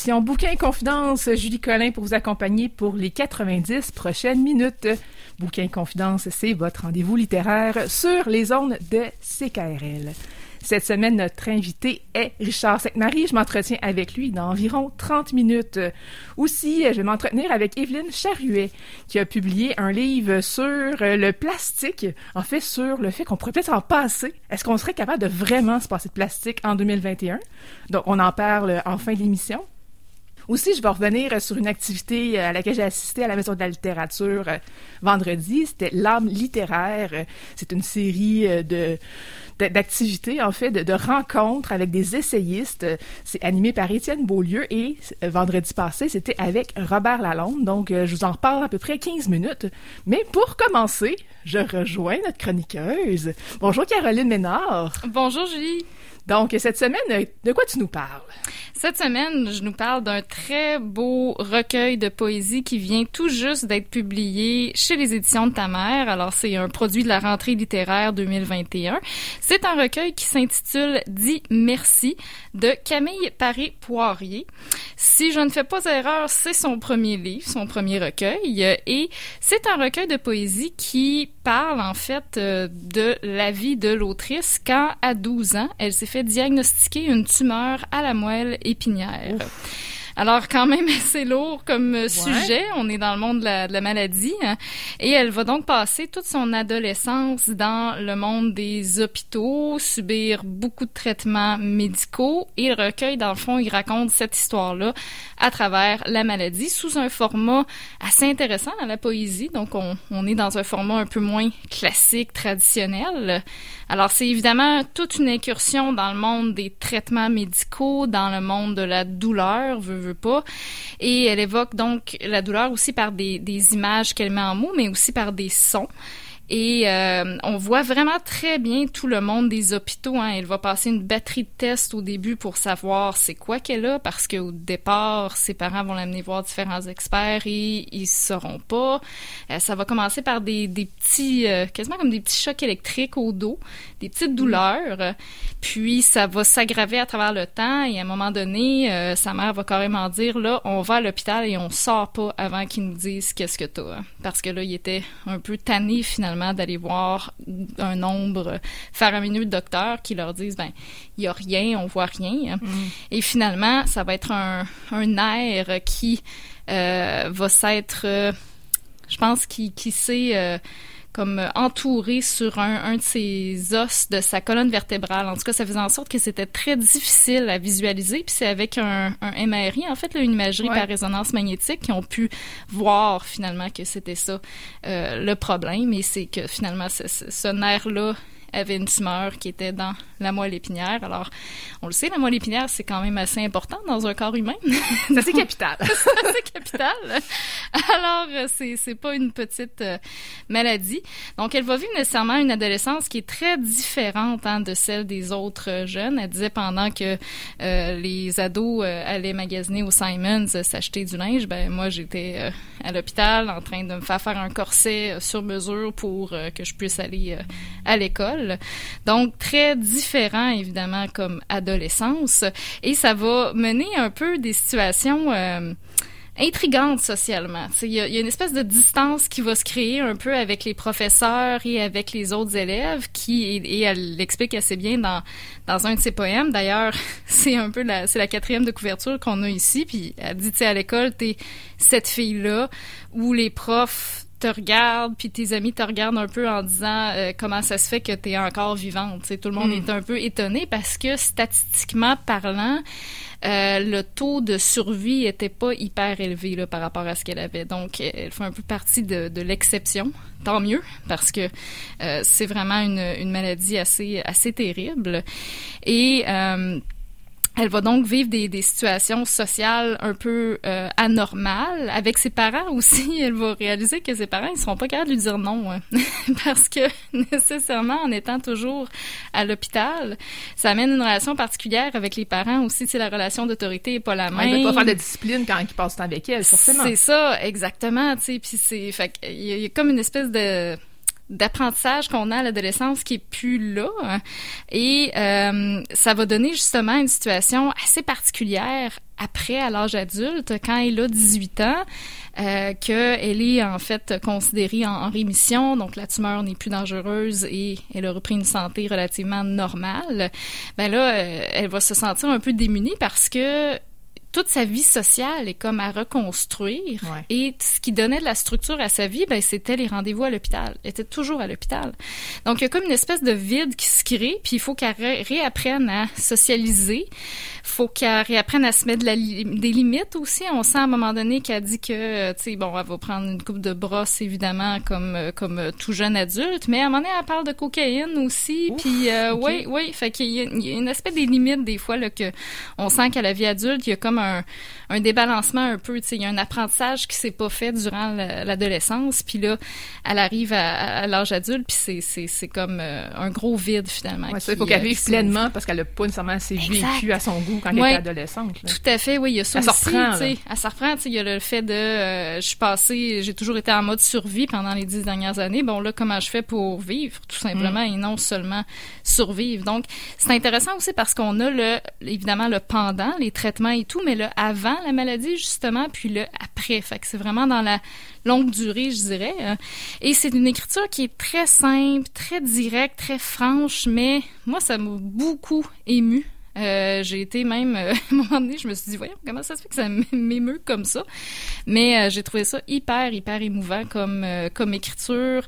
L'émission Bouquin Confidence. Julie Collin pour vous accompagner pour les 90 prochaines minutes. Bouquin Confidence, c'est votre rendez-vous littéraire sur les ondes de CKRL. Cette semaine, notre invité est Richard Secmarie. Je m'entretiens avec lui dans environ 30 minutes. Aussi, je vais m'entretenir avec Evelyne Charruet, qui a publié un livre sur le plastique, en fait sur le fait qu'on pourrait peut-être en passer. Est-ce qu'on serait capable de vraiment se passer de plastique en 2021? Donc, on en parle en fin d'émission. Aussi, je vais revenir sur une activité à laquelle j'ai assisté à la Maison de la littérature euh, vendredi. C'était L'âme littéraire. C'est une série euh, de d'activités, en fait, de, de, rencontres avec des essayistes. C'est animé par Étienne Beaulieu et euh, vendredi passé, c'était avec Robert Lalonde. Donc, je vous en reparle à peu près 15 minutes. Mais pour commencer, je rejoins notre chroniqueuse. Bonjour Caroline Ménard. Bonjour Julie. Donc, cette semaine, de quoi tu nous parles? Cette semaine, je nous parle d'un très beau recueil de poésie qui vient tout juste d'être publié chez les éditions de ta mère. Alors, c'est un produit de la rentrée littéraire 2021. C'est un recueil qui s'intitule Dis merci de Camille Paré-Poirier. Si je ne fais pas erreur, c'est son premier livre, son premier recueil. Et c'est un recueil de poésie qui parle, en fait, de la vie de l'autrice quand, à 12 ans, elle s'est fait diagnostiquer une tumeur à la moelle épinière. Alors, quand même assez lourd comme ouais. sujet. On est dans le monde de la, de la, maladie. Hein. Et elle va donc passer toute son adolescence dans le monde des hôpitaux, subir beaucoup de traitements médicaux. Et le recueil, dans le fond, il raconte cette histoire-là à travers la maladie sous un format assez intéressant dans la poésie. Donc, on, on est dans un format un peu moins classique, traditionnel. Alors, c'est évidemment toute une incursion dans le monde des traitements médicaux, dans le monde de la douleur, veut, veut pas. Et elle évoque donc la douleur aussi par des, des images qu'elle met en mots, mais aussi par des sons. Et euh, on voit vraiment très bien tout le monde des hôpitaux. Hein. Elle va passer une batterie de tests au début pour savoir c'est quoi qu'elle a, parce qu'au départ, ses parents vont l'amener voir différents experts et ils sauront pas. Euh, ça va commencer par des, des petits, euh, quasiment comme des petits chocs électriques au dos, des petites douleurs. Puis ça va s'aggraver à travers le temps et à un moment donné, euh, sa mère va carrément dire là, on va à l'hôpital et on sort pas avant qu'ils nous disent qu'est-ce que t'as. Hein. Parce que là, il était un peu tanné finalement d'aller voir un nombre faramineux de docteurs qui leur disent ben il y a rien, on voit rien. Mm. Et finalement, ça va être un, un nerf qui euh, va s'être, euh, je pense, qui, qui s'est comme entouré sur un, un, de ses os de sa colonne vertébrale. En tout cas, ça faisait en sorte que c'était très difficile à visualiser. Puis c'est avec un, un, MRI, en fait, là, une imagerie ouais. par résonance magnétique, qui ont pu voir finalement que c'était ça euh, le problème. Et c'est que finalement, ce, ce nerf-là avait une tumeur qui était dans la moelle épinière. Alors, on le sait, la moelle épinière, c'est quand même assez important dans un corps humain. c'est capital. c'est capital. Alors, c'est, c'est pas une petite euh, maladie. Donc, elle va vivre nécessairement une adolescence qui est très différente hein, de celle des autres jeunes. Elle disait pendant que euh, les ados euh, allaient magasiner au Simons s'acheter du linge, ben moi, j'étais à l'hôpital en train de me faire faire un corset sur mesure pour que je puisse aller à l'école. Donc, très différent, évidemment, comme adolescence. Et ça va mener un peu des situations... Euh, intrigante socialement. Il y, a une espèce de distance qui va se créer un peu avec les professeurs et avec les autres élèves, qui et, elle l'explique assez bien dans dans un de ses poèmes. D'ailleurs, c'est un peu la la quatrième de couverture qu'on a ici. Puis elle dit, tu sais, à l'école, t'es cette fille là où les profs te regardent, puis tes amis te regardent un peu en disant euh, comment ça se fait que tu es encore vivante. tout le monde mm. est un peu étonné parce que statistiquement parlant, euh, le taux de survie était pas hyper élevé là, par rapport à ce qu'elle avait. Donc, elle fait un peu partie de, de l'exception. Tant mieux, parce que euh, c'est vraiment une, une, maladie assez, assez terrible. Et euh, elle va donc vivre des, des situations sociales un peu euh, anormales avec ses parents aussi. Elle va réaliser que ses parents ils seront pas capables de lui dire non hein. parce que nécessairement en étant toujours à l'hôpital, ça amène une relation particulière avec les parents aussi. C'est la relation d'autorité et pas la même. Elle ne pas faire de discipline quand il passe temps avec elle, forcément. C'est ça, exactement. Tu sais, puis c'est, fait il y, a comme une espèce de d'apprentissage qu'on a à l'adolescence qui est plus là. Et euh, ça va donner justement une situation assez particulière après à l'âge adulte quand elle a 18 ans euh, qu'elle est en fait considérée en, rémission. Donc la tumeur n'est plus dangereuse et elle a repris une santé relativement normale. Ben là euh, elle va se sentir un peu démunie parce que toute sa vie sociale est comme à reconstruire. Et ce qui donnait de la structure à sa vie, ben, c'était les rendez-vous à l'hôpital. Elle était toujours à l'hôpital. Donc, il y a comme une espèce de vide qui se crée, puis il faut qu'elle réapprenne à socialiser. faut qu'elle réapprenne à se mettre des limites aussi. On sent à un moment donné qu'elle dit que, euh, tu sais, bon, elle va prendre une coupe de brosse, évidemment, comme, euh, comme euh, tout jeune adulte, mais à un moment donné, elle parle de cocaïne aussi. Puis, oui, oui, fait qu'il y, a une aspect des limites, des fois, là, que on sent qu'à la vie adulte, il y a comme un, un débalancement un peu. Il y a un apprentissage qui s'est pas fait durant l'adolescence, puis là, elle arrive à, l'âge adulte, puis c'est comme euh, un gros vide finalement. il faut qu'elle euh, vive pleinement parce qu'elle n'a pas nécessairement assez vécu à son goût quand elle était adolescente. Tout à fait, oui, il y a ça, ça aussi. Reprend, elle s'en reprend, il y a le fait de, euh, je suis passée, j'ai toujours été en mode survie pendant les dix dernières années. Bon là, comment je fais pour vivre, tout simplement, mm. et non seulement survivre? Donc, c'est intéressant aussi parce qu'on a le, évidemment, le pendant, les traitements et tout, mais le avant la maladie, justement, puis le après. Fait que c'est vraiment dans la longue durée, je dirais. Hein. Et c'est une écriture qui est très simple, très directe, très franche, mais moi, ça m'a beaucoup ému. Euh, j'ai été même, euh, à un moment donné, je me suis dit, voyons, comment ça se fait que ça m'émeut comme ça? Mais euh, j'ai trouvé ça hyper, hyper émouvant comme, comme écriture.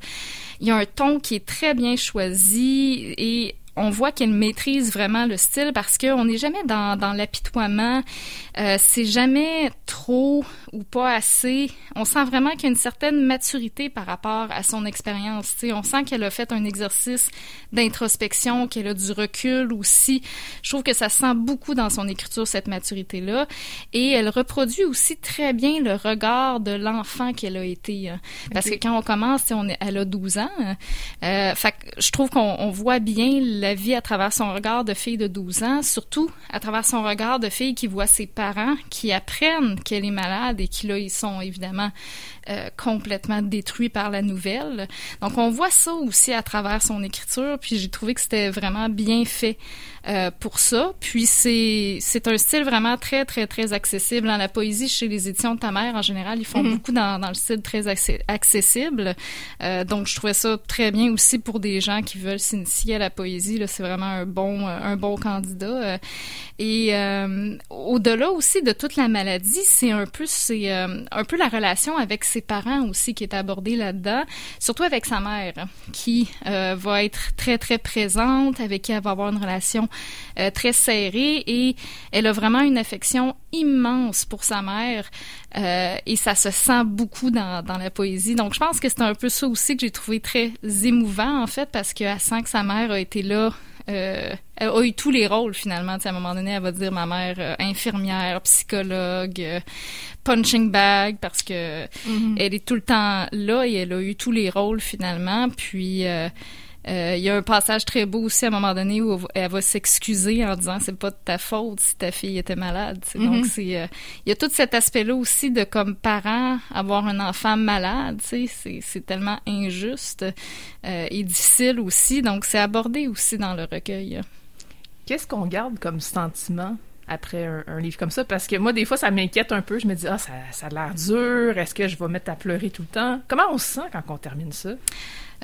Il y a un ton qui est très bien choisi et on voit qu'elle maîtrise vraiment le style parce qu'on n'est jamais dans, dans l'apitoiement. Euh, c'est jamais trop ou pas assez. On sent vraiment qu'il y a une certaine maturité par rapport à son expérience. On sent qu'elle a fait un exercice d'introspection, qu'elle a du recul aussi. Je trouve que ça sent beaucoup dans son écriture, cette maturité-là. Et elle reproduit aussi très bien le regard de l'enfant qu'elle a été. Hein. Parce que quand on commence, on est, elle a 12 ans. Euh, fait je trouve qu'on voit bien la vie à travers son regard de fille de 12 ans, surtout à travers son regard de fille qui voit ses parents qui apprennent qu'elle est malade et qui là ils sont évidemment euh, complètement détruits par la nouvelle. Donc on voit ça aussi à travers son écriture, puis j'ai trouvé que c'était vraiment bien fait euh, pour ça. Puis c'est c'est un style vraiment très très très accessible. Dans la poésie chez les éditions de ta mère en général, ils font mm-hmm. beaucoup dans, dans le style très accessible. Euh, donc je trouvais ça très bien aussi pour des gens qui veulent s'initier à la poésie. Là, c'est vraiment un bon un bon candidat. Et au-delà aussi de toute la maladie, c'est un peu c'est un peu la relation avec ses parents aussi qui est abordé là-dedans, surtout avec sa mère qui euh, va être très très présente, avec qui elle va avoir une relation euh, très serrée et elle a vraiment une affection immense pour sa mère euh, et ça se sent beaucoup dans, dans la poésie. Donc je pense que c'est un peu ça aussi que j'ai trouvé très émouvant en fait parce qu'elle sent que sa mère a été là euh, elle a eu tous les rôles finalement. à un moment donné, elle va dire ma mère euh, infirmière, psychologue, euh, punching bag parce que mm-hmm. elle est tout le temps là et elle a eu tous les rôles finalement. Puis euh, il y a un passage très beau aussi à un moment donné où elle va s'excuser en disant c'est pas de ta faute si ta fille était malade. Donc mm-hmm. c'est euh, il y a tout cet aspect-là aussi de comme parent avoir un enfant malade, c'est c'est tellement injuste euh, et difficile aussi. Donc c'est abordé aussi dans le recueil. Qu'est-ce qu'on garde comme sentiment après un, livre comme ça? Parce que moi des fois ça m'inquiète un peu je me dis ah ça, ça a l'air dur est-ce que je vais mettre à pleurer tout le temps? Comment on se sent quand on termine ça?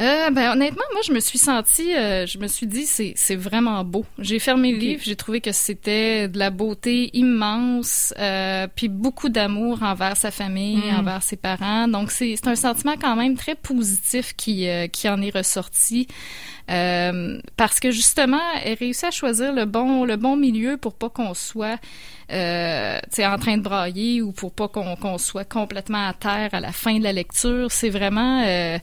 Euh, ben honnêtement, moi je me suis sentie, euh, je me suis dit c'est c'est vraiment beau. J'ai fermé le livre, j'ai trouvé que c'était de la beauté immense, euh, puis beaucoup d'amour envers sa famille, mm. envers ses parents. Donc c'est c'est un sentiment quand même très positif qui euh, qui en est ressorti. Euh, parce que justement, elle réussit à choisir le bon le bon milieu pour pas qu'on soit euh, en train de brailler ou pour pas qu'on qu'on soit complètement à terre à la fin de la lecture. C'est vraiment euh,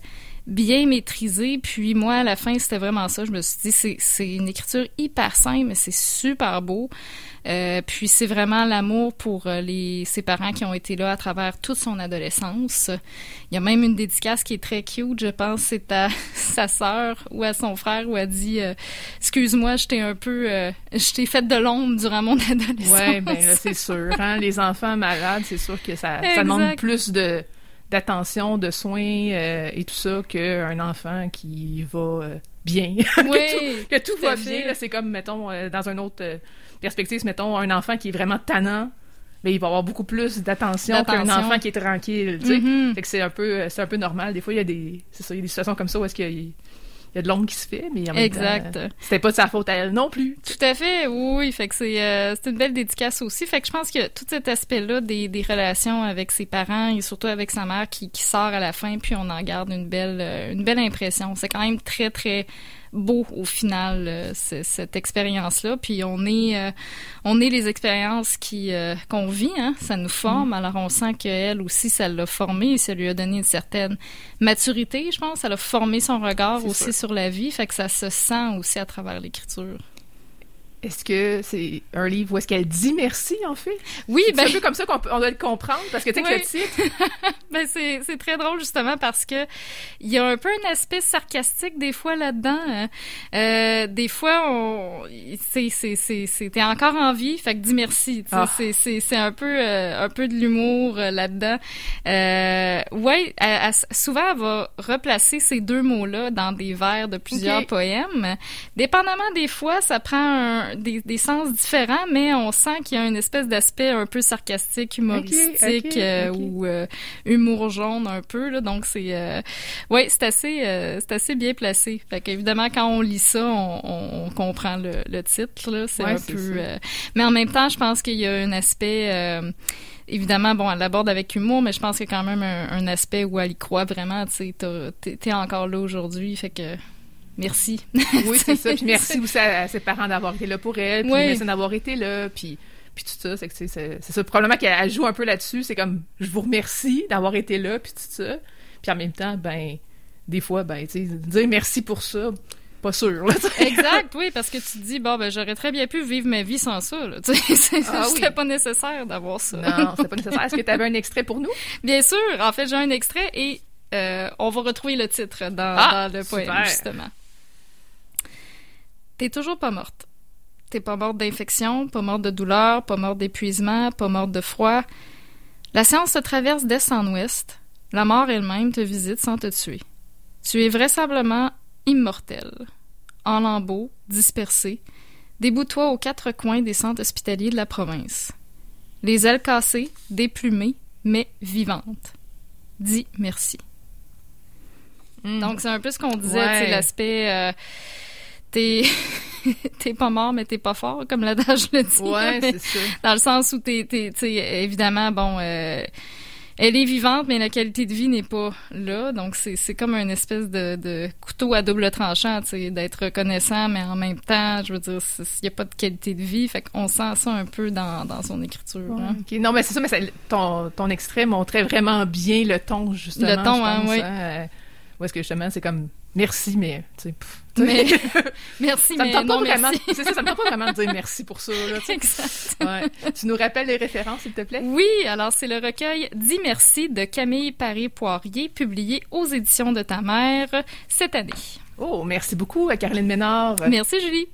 bien maîtrisé. Puis moi, à la fin, c'était vraiment ça. Je me suis dit, c'est, c'est une écriture hyper simple, mais c'est super beau. Euh, puis c'est vraiment l'amour pour euh, les ses parents qui ont été là à travers toute son adolescence. Il y a même une dédicace qui est très cute, je pense, c'est à sa sœur ou à son frère où elle dit euh, "Excuse-moi, je t'ai un peu je t'ai fait de l'ombre durant mon adolescence." Ouais, ben c'est sûr, hein, les enfants malades, c'est sûr que ça ça demande plus de d'attention, de soins euh, et tout ça qu'un enfant qui va euh, bien. Oui, que tout, va bien. C'est comme, mettons, euh, dans une autre perspective, mettons, un enfant qui est vraiment tannant, mais il va avoir beaucoup plus d'attention qu'un enfant qui est tranquille. Mm-hmm. Que c'est un peu c'est un peu normal. Des fois, il y a des ça, il y a des situations comme ça où est-ce qu'il il y a de l'ombre qui se fait, mais en même exact. c'était pas de sa faute à elle non plus. Tout à fait, oui, fait que c'est euh, c'est une belle dédicace aussi. Fait que je pense que tout cet aspect-là des, des relations avec ses parents et surtout avec sa mère qui, qui sort à la fin, puis on en garde une belle euh, une belle impression. C'est quand même très très beau au final euh, cette expérience-là. Puis on est euh, on est les expériences qui euh, qu'on vit, hein, ça nous forme. Mm. Alors on sent qu'elle aussi ça l'a formé, ça lui a donné une certaine maturité, je pense. Ça a formé son regard aussi sur la vie, fait que ça se sent aussi à travers l'écriture. Est-ce que c'est un livre où est-ce qu'elle dit merci, en fait? Oui, ben... C'est un peu comme ça qu'on on doit le comprendre, parce que tu sais que le titre... ben, c'est, c'est très drôle, justement, parce que il y a un peu un aspect sarcastique, des fois, là-dedans. Hein. Euh, des fois, on... c'est, c'est, c'est, c'était encore en vie, fait que dis merci. Ah. C'est, c'est, c'est un peu, euh, un peu de l'humour euh, là-dedans. Euh, ouais, souvent, elle va replacer ces deux mots-là dans des vers de plusieurs poèmes. Dépendamment des fois, ça prend un des, sens différents, mais on sent qu'il y a une espèce d'aspect un peu sarcastique, humoristique euh, ou euh, humour jaune un peu. Là, donc c'est, euh, ouais, c'est assez, c'est assez bien placé. Fait qu'évidemment, quand on lit ça, on, comprend le, titre. Là, c'est un peu. mais en même temps, je pense qu'il y a un aspect évidemment, bon, elle l'aborde avec humour, mais je pense qu'il y a quand même un, aspect où elle y croit vraiment. Tu sais, t'es encore là aujourd'hui, fait que merci. Oui, c'est ça. Puis merci aussi à, ses parents d'avoir été là pour elle, puis merci d'avoir été là, puis puis tout ça, c'est que c'est c'est ça. Probablement qu'elle joue un peu là-dessus. C'est comme je vous remercie d'avoir été là, puis tout ça. Puis en même temps, ben des fois, ben tu sais, dire merci pour ça. Pas sûr. Là, exact, oui, parce que tu te dis, bon, ben, j'aurais très bien pu vivre ma vie sans ça. Là, ah, c'était pas nécessaire d'avoir ça. Non, c'est pas nécessaire. Est-ce que tu avais un extrait pour nous? Bien sûr. En fait, j'ai un extrait et euh, on va retrouver le titre dans, ah, dans le poème, justement. T'es toujours pas morte. T'es pas morte d'infection, pas morte de douleur, pas morte d'épuisement, pas morte de froid. La science te traverse d'est en ouest. La mort elle-même te visite sans te tuer. Tu es vraisemblablement immortel. En lambeaux, dispersé, déboute-toi aux quatre coins des centres hospitaliers de la province. Les ailes cassées, déplumées, mais vivantes. Dis merci. Hmm. Donc, c'est un peu ce qu'on disait, c'est l'aspect. Euh, t'es pas mort mais t'es pas fort comme l'adage le dit. Ouais, c'est ça. Dans le sens où t'es t'es évidemment bon euh, elle est vivante mais la qualité de vie n'est pas là donc c'est c'est comme une espèce de, de couteau à double tranchant tu sais d'être reconnaissant mais en même temps je veux dire il y a pas de qualité de vie fait qu'on sent ça un peu dans, dans son écriture. Hein. Non mais c'est ça mais ton ton extrait montrait vraiment bien le ton justement. Le ton hein, oui. Hein, où est-ce que justement c'est comme merci mais tu sais mais, merci, ça mais non, vraiment, C'est ça, ça me tente pas vraiment de dire merci pour ça. Là, exact. Ouais. Tu nous rappelles les références, s'il te plaît? Oui, alors c'est le recueil Dis merci de Camille Paris-Poirier, publié aux éditions de ta mère cette année. Oh, merci beaucoup à Caroline Ménard. Merci, Julie.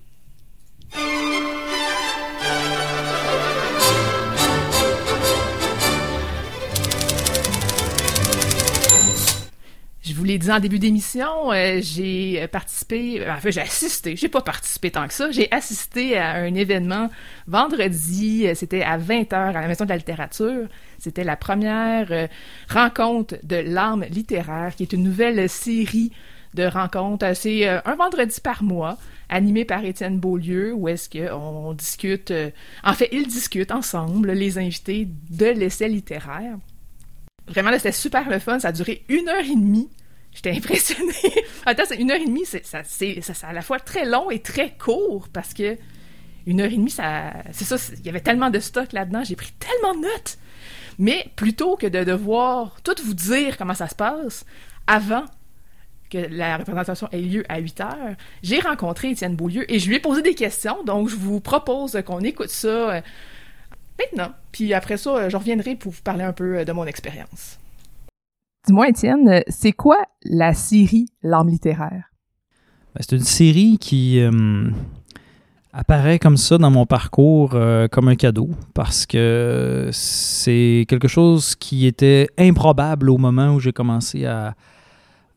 Vous l'ai dit en début d'émission, euh, j'ai participé, en fait j'ai assisté, j'ai pas participé tant que ça, j'ai assisté à un événement vendredi, c'était à 20h à la Maison de la littérature. C'était la première rencontre de l'arme littéraire, qui est une nouvelle série de rencontres. C'est un vendredi par mois animé par Étienne Beaulieu, où est-ce qu'on discute, euh, en fait, ils discutent ensemble, les invités, de l'essai littéraire. Vraiment, c'était super le fun, ça a duré une heure et demie. J'étais impressionnée. Attends, c'est une heure et demie, c'est ça, c'est à la fois très long et très court, parce que une heure et demie, ça, c'est ça, il y avait tellement de stock là-dedans, j'ai pris tellement de notes. Mais plutôt que de devoir tout vous dire comment ça se passe, avant que la représentation ait lieu à 8 heures, j'ai rencontré Étienne Beaulieu et je lui ai posé des questions. Donc, je vous propose qu'on écoute ça euh, maintenant. Puis après ça, euh, je reviendrai pour vous parler un peu euh, de mon expérience. Dis-moi, Étienne, c'est quoi la série L'âme littéraire? Ben, c'est une série qui apparaît comme ça dans mon parcours comme un cadeau parce que c'est quelque chose qui était improbable au moment où j'ai commencé à,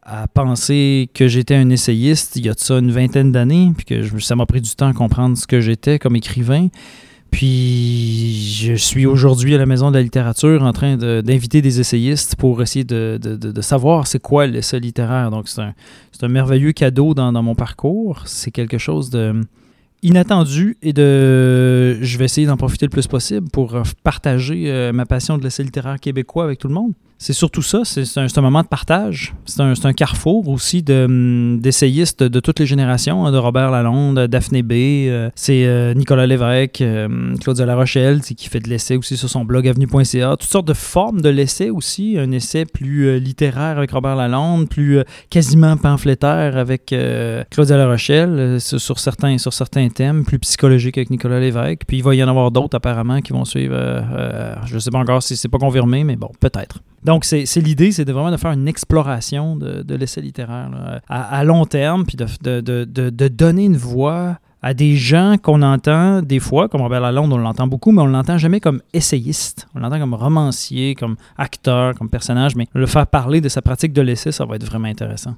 à penser que j'étais un essayiste il y a de ça une vingtaine d'années, puis que ça m'a pris du temps à comprendre ce que j'étais comme écrivain. Puis je suis aujourd'hui à la Maison de la littérature en train d'inviter des essayistes pour essayer de, savoir c'est quoi l'essai littéraire. Donc c'est un, merveilleux cadeau dans, dans mon parcours. C'est quelque chose de inattendu et de je vais essayer d'en profiter le plus possible pour partager euh, ma passion de l'essai littéraire québécois avec tout le monde c'est surtout ça, c'est un, moment de partage. C'est un, carrefour aussi hum, d'essayistes de, de, toutes les générations, hein, de Robert Lalonde, Daphné B, euh, c'est euh, Nicolas Lévesque, euh, Claudia Larochelle qui fait de l'essai aussi sur son blog avenue.ca. Toutes sortes de formes de l'essai aussi. Un essai plus littéraire avec Robert Lalonde, plus quasiment pamphlétaire avec Claudia Larochelle sur, sur, certains, sur certains thèmes, plus psychologiques avec Nicolas Lévesque. Puis il va y en avoir d'autres apparemment qui vont suivre. je ne sais pas encore si c'est pas confirmé, mais bon, peut-être. Donc, c'est l'idée, c'est vraiment de faire une exploration de, l'essai littéraire à, long terme, puis de, de, donner une voix à des gens qu'on entend des fois, comme Robert Lalonde, on l'entend beaucoup, mais on l'entend jamais comme essayiste. On l'entend comme romancier, comme acteur, comme personnage, mais le faire parler de sa pratique de l'essai, ça va être vraiment intéressant.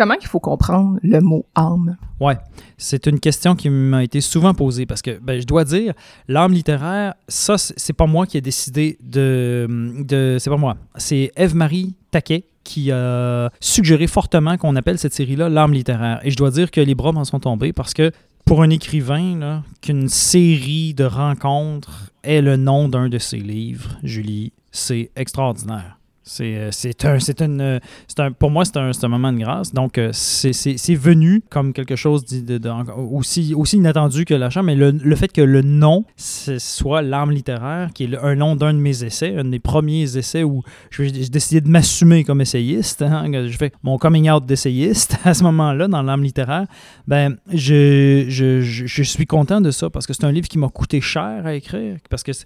Comment il faut comprendre le mot âme? Ouais, c'est une question qui m'a été souvent posée parce que ben, je dois dire, l'âme littéraire, ça, c'est pas moi qui ai décidé de. de c'est pas moi. C'est Eve-Marie Taquet qui a suggéré fortement qu'on appelle cette série-là l'âme littéraire. Et je dois dire que les bras m'en sont tombés parce que pour un écrivain, qu'une série de rencontres est le nom d'un de ses livres, Julie, c'est extraordinaire. Euh, c'est un, une, un, pour moi, c'est un, un, moment de grâce. Donc, euh, c'est venu comme quelque chose aussi, aussi inattendu que l'achat, mais le, le, fait que le nom soit L'âme littéraire, qui est un nom d'un de mes essais, un des premiers essais où j'ai décidé de m'assumer comme essayiste. Hein, je fais mon coming out d'essayiste à ce moment-là dans L'âme littéraire. Ben, je, je, je, suis content de ça parce que c'est un livre qui m'a coûté cher à écrire. Parce que se,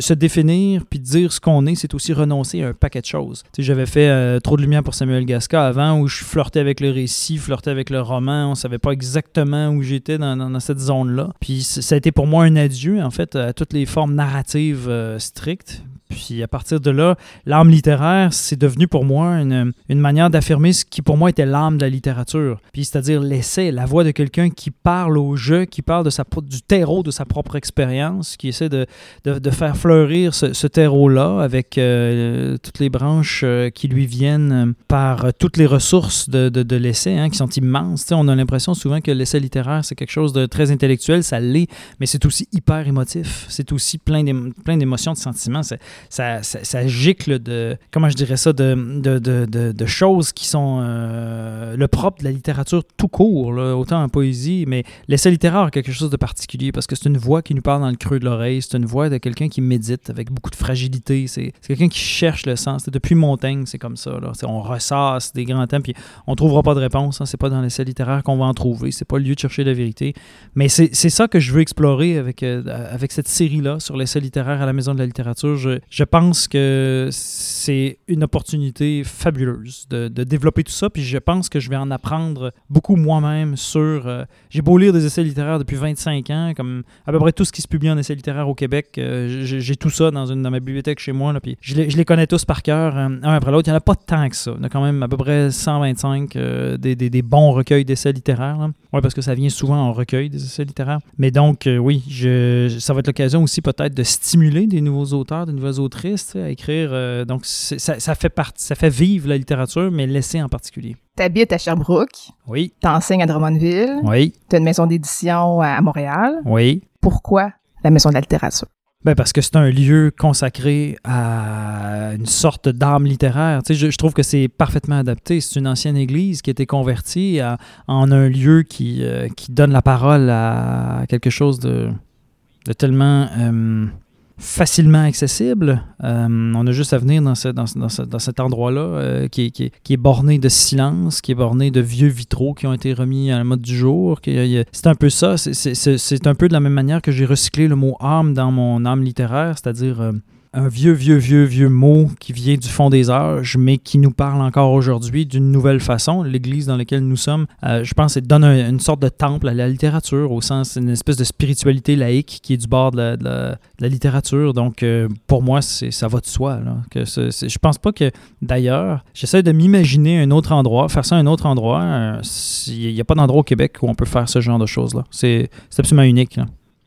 se définir puis dire ce qu'on est, c'est aussi renoncer un paquet de choses. J'avais fait euh, Trop de lumière pour Samuel Gasca avant où je flirtais avec le récit, flirtais avec le roman. On savait pas exactement où j'étais dans, cette zone-là. Puis ça a été pour moi un adieu, en fait, à toutes les formes narratives euh, strictes. Puis à partir de là, l'âme littéraire, c'est devenu pour moi une, une manière d'affirmer ce qui pour moi était l'âme de la littérature. Puis c'est-à-dire l'essai, la voix de quelqu'un qui parle au jeu, qui parle de sa, du terreau de sa propre expérience, qui essaie de, de, faire fleurir ce, ce terreau-là avec euh, toutes les branches euh, qui lui viennent euh, par toutes les ressources de, de, de l'essai, hein, qui sont immenses. on a l'impression souvent que l'essai littéraire, c'est quelque chose de très intellectuel, ça l'est, mais c'est aussi hyper émotif. C'est aussi plein d'émotions, de sentiments ça, ça, gicle de, comment je dirais ça, de, de, de, de choses qui sont euh, le propre de la littérature tout court, autant en poésie, mais l'essai littéraire a quelque chose de particulier parce que c'est une voix qui nous parle dans le creux de l'oreille, c'est une voix de quelqu'un qui médite avec beaucoup de fragilité, c'est quelqu'un qui cherche le sens. Depuis Montaigne, c'est comme ça. Là. On ressasse des grands thèmes, puis on trouvera pas de réponse. Hein. C'est pas dans l'essai littéraire qu'on va en trouver. C'est pas le lieu de chercher la vérité. Mais c'est ça que je veux explorer avec, euh, avec cette série-là sur l'essai littéraire à la Maison de la littérature. Je pense que c'est une opportunité fabuleuse de, développer tout ça. Puis je pense que je vais en apprendre beaucoup moi-même sur. euh, j'ai beau lire des essais littéraires depuis 25 ans, comme à peu près tout ce qui se publie en essais littéraires au Québec. euh, j'ai tout ça dans, une, dans ma bibliothèque chez moi. Là, puis je, les, je les connais tous par cœur, euh, un après l'autre. Il n'y en a pas tant que ça. Il y en a quand même à peu près 125 euh, des, des- des bons recueils d'essais littéraires. Ouais, parce que ça vient souvent en recueil des essais littéraires. Mais donc, oui, je, ça va être l'occasion aussi peut-être de stimuler des nouveaux auteurs, des nouvelles autrices tu sais, à écrire. euh, donc, ça, ça fait partie, ça fait vivre la littérature, mais l'essai en particulier. T'habites à Sherbrooke, Oui, t'enseignes à Drummondville, oui, t'as une maison d'édition à Montréal. oui. Pourquoi la maison de la littérature? Ben parce que c'est un lieu consacré à une sorte d'âme littéraire. Tu sais, je, je trouve que c'est parfaitement adapté. C'est une ancienne église qui a été convertie à- en un lieu qui, euh, qui donne la parole à quelque chose de, de tellement euh, facilement accessible. Euh, on a juste à venir dans, ce- dans, ce- dans ce- dans cet endroit-là euh, qui, est- qui est- borné de silence, qui est borné de vieux vitraux qui ont été remis à la mode du jour. a- C'est un peu ça. C'est- un peu de la même manière que j'ai recyclé le mot âme dans mon âme littéraire, c'est-à-dire euh, un vieux, vieux, vieux, vieux mot qui vient du fond des âges, mais qui nous parle encore aujourd'hui d'une nouvelle façon. L'Église dans laquelle nous sommes, euh, je pense, donne un- une sorte de temple à la littérature, au sens, une espèce de spiritualité laïque qui est du bord de la, littérature. Donc, euh, pour moi, ça va de soi. Là, que je pense pas que, d'ailleurs, j'essaie de m'imaginer un autre endroit, faire ça un autre endroit. euh, Il n'y a pas d'endroit au Québec où on peut faire ce genre de choses-là. C'est absolument unique.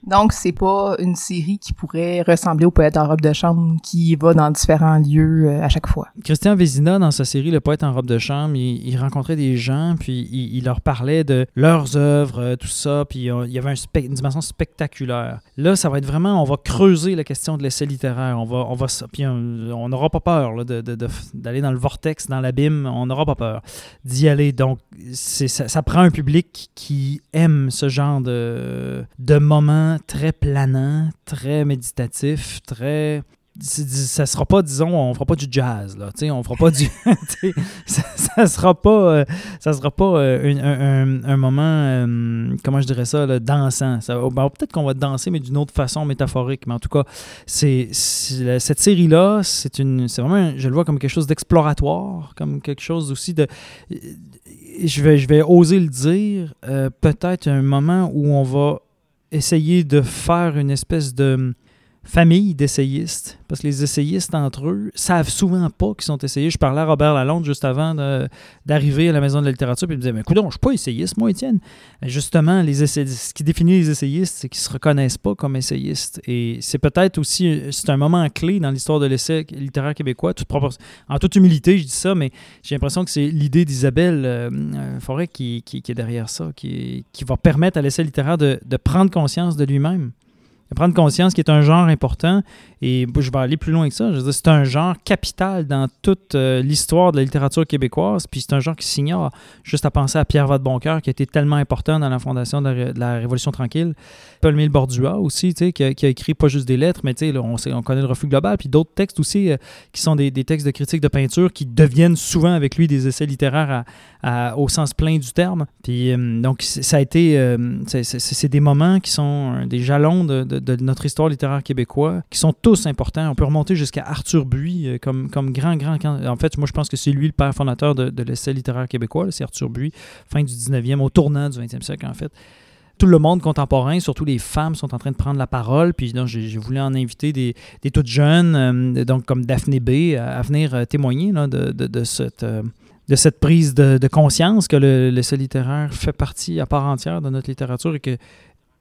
Donc, c'est pas une série qui pourrait ressembler au poète en robe de chambre qui va dans différents lieux euh, à chaque fois. Christian Vézina, dans sa série Le poète en robe de chambre, il, rencontrait des gens, puis il, leur parlait de leurs œuvres, euh, tout ça, puis euh, il y avait une dimension spectaculaire. Là, ça va être vraiment, on va creuser la question de l'essai littéraire. On va, on va, puis on n'aura pas peur là, de- de- d'aller dans le vortex, dans l'abîme. On n'aura pas peur d'y aller. Donc, ça prend un public qui aime ce genre de, de moments très planants, très méditatifs, très ça sera pas, disons, on fera pas du jazz, là, tu sais, on fera pas du, ça, ça sera pas, euh, ça sera pas euh, un, moment, euh, comment je dirais ça, là, dansant. Ben, peut-être qu'on va danser, mais d'une autre façon métaphorique, mais en tout cas, c'est, cette série-là, c'est une, c'est vraiment, je le vois comme quelque chose d'exploratoire, comme quelque chose aussi de, je vais, je vais oser le dire, peut-être un moment où on va essayer de faire une espèce de famille d'essayistes, parce que les essayistes entre eux savent souvent pas qu'ils sont essayistes. Je parlais à Robert Lalonde juste avant d'arriver à la Maison de la littérature, puis il me disait, mais écoute, je suis pas essayiste, moi, Étienne. Justement, les essayistes, ce qui définit les essayistes, c'est qu'ils se reconnaissent pas comme essayistes. Et c'est peut-être aussi, c'est un moment clé dans l'histoire de l'essai littéraire québécois, en toute humilité, je dis ça, mais j'ai l'impression que c'est l'idée d'Isabelle euh, euh, Forêt qui, est derrière ça, qui, va permettre à l'essai littéraire de prendre conscience de lui-même prendre conscience qu'il est un genre important. Et je vais aller plus loin que ça. Je c'est un genre capital dans toute euh, l'histoire de la littérature québécoise. Puis c'est un genre qui s'ignore. Juste à penser à Pierre Vadeboncoeur, qui a été tellement important dans la fondation de la, Révolution tranquille. Paul-Émile Bordua aussi, tu sais, qui, a, écrit pas juste des lettres, mais tu sais, on, connaît le refus global. Puis d'autres textes aussi euh, qui sont des, textes de critique de peinture qui deviennent souvent avec lui des essais littéraires au sens plein du terme. Puis euh, donc, ça a été. c'est- des moments qui sont des jalons de, de- notre histoire littéraire québécois, qui sont tous importants. On peut remonter jusqu'à Arthur Buis euh, comme, comme grand, grand. En fait, moi, je pense que c'est lui le père fondateur de, l'essai littéraire québécois. C'est Arthur Buis, fin du 19e, au tournant du 20e siècle, en fait tout le monde contemporain, surtout les femmes, sont en train de prendre la parole. Puis donc, j'ai voulu en inviter des, des toutes jeunes, euh, donc comme Daphné B, à, venir euh, témoigner de, de- cette, de cette prise de, de conscience que le- l'essai littéraire fait partie à part entière de notre littérature et que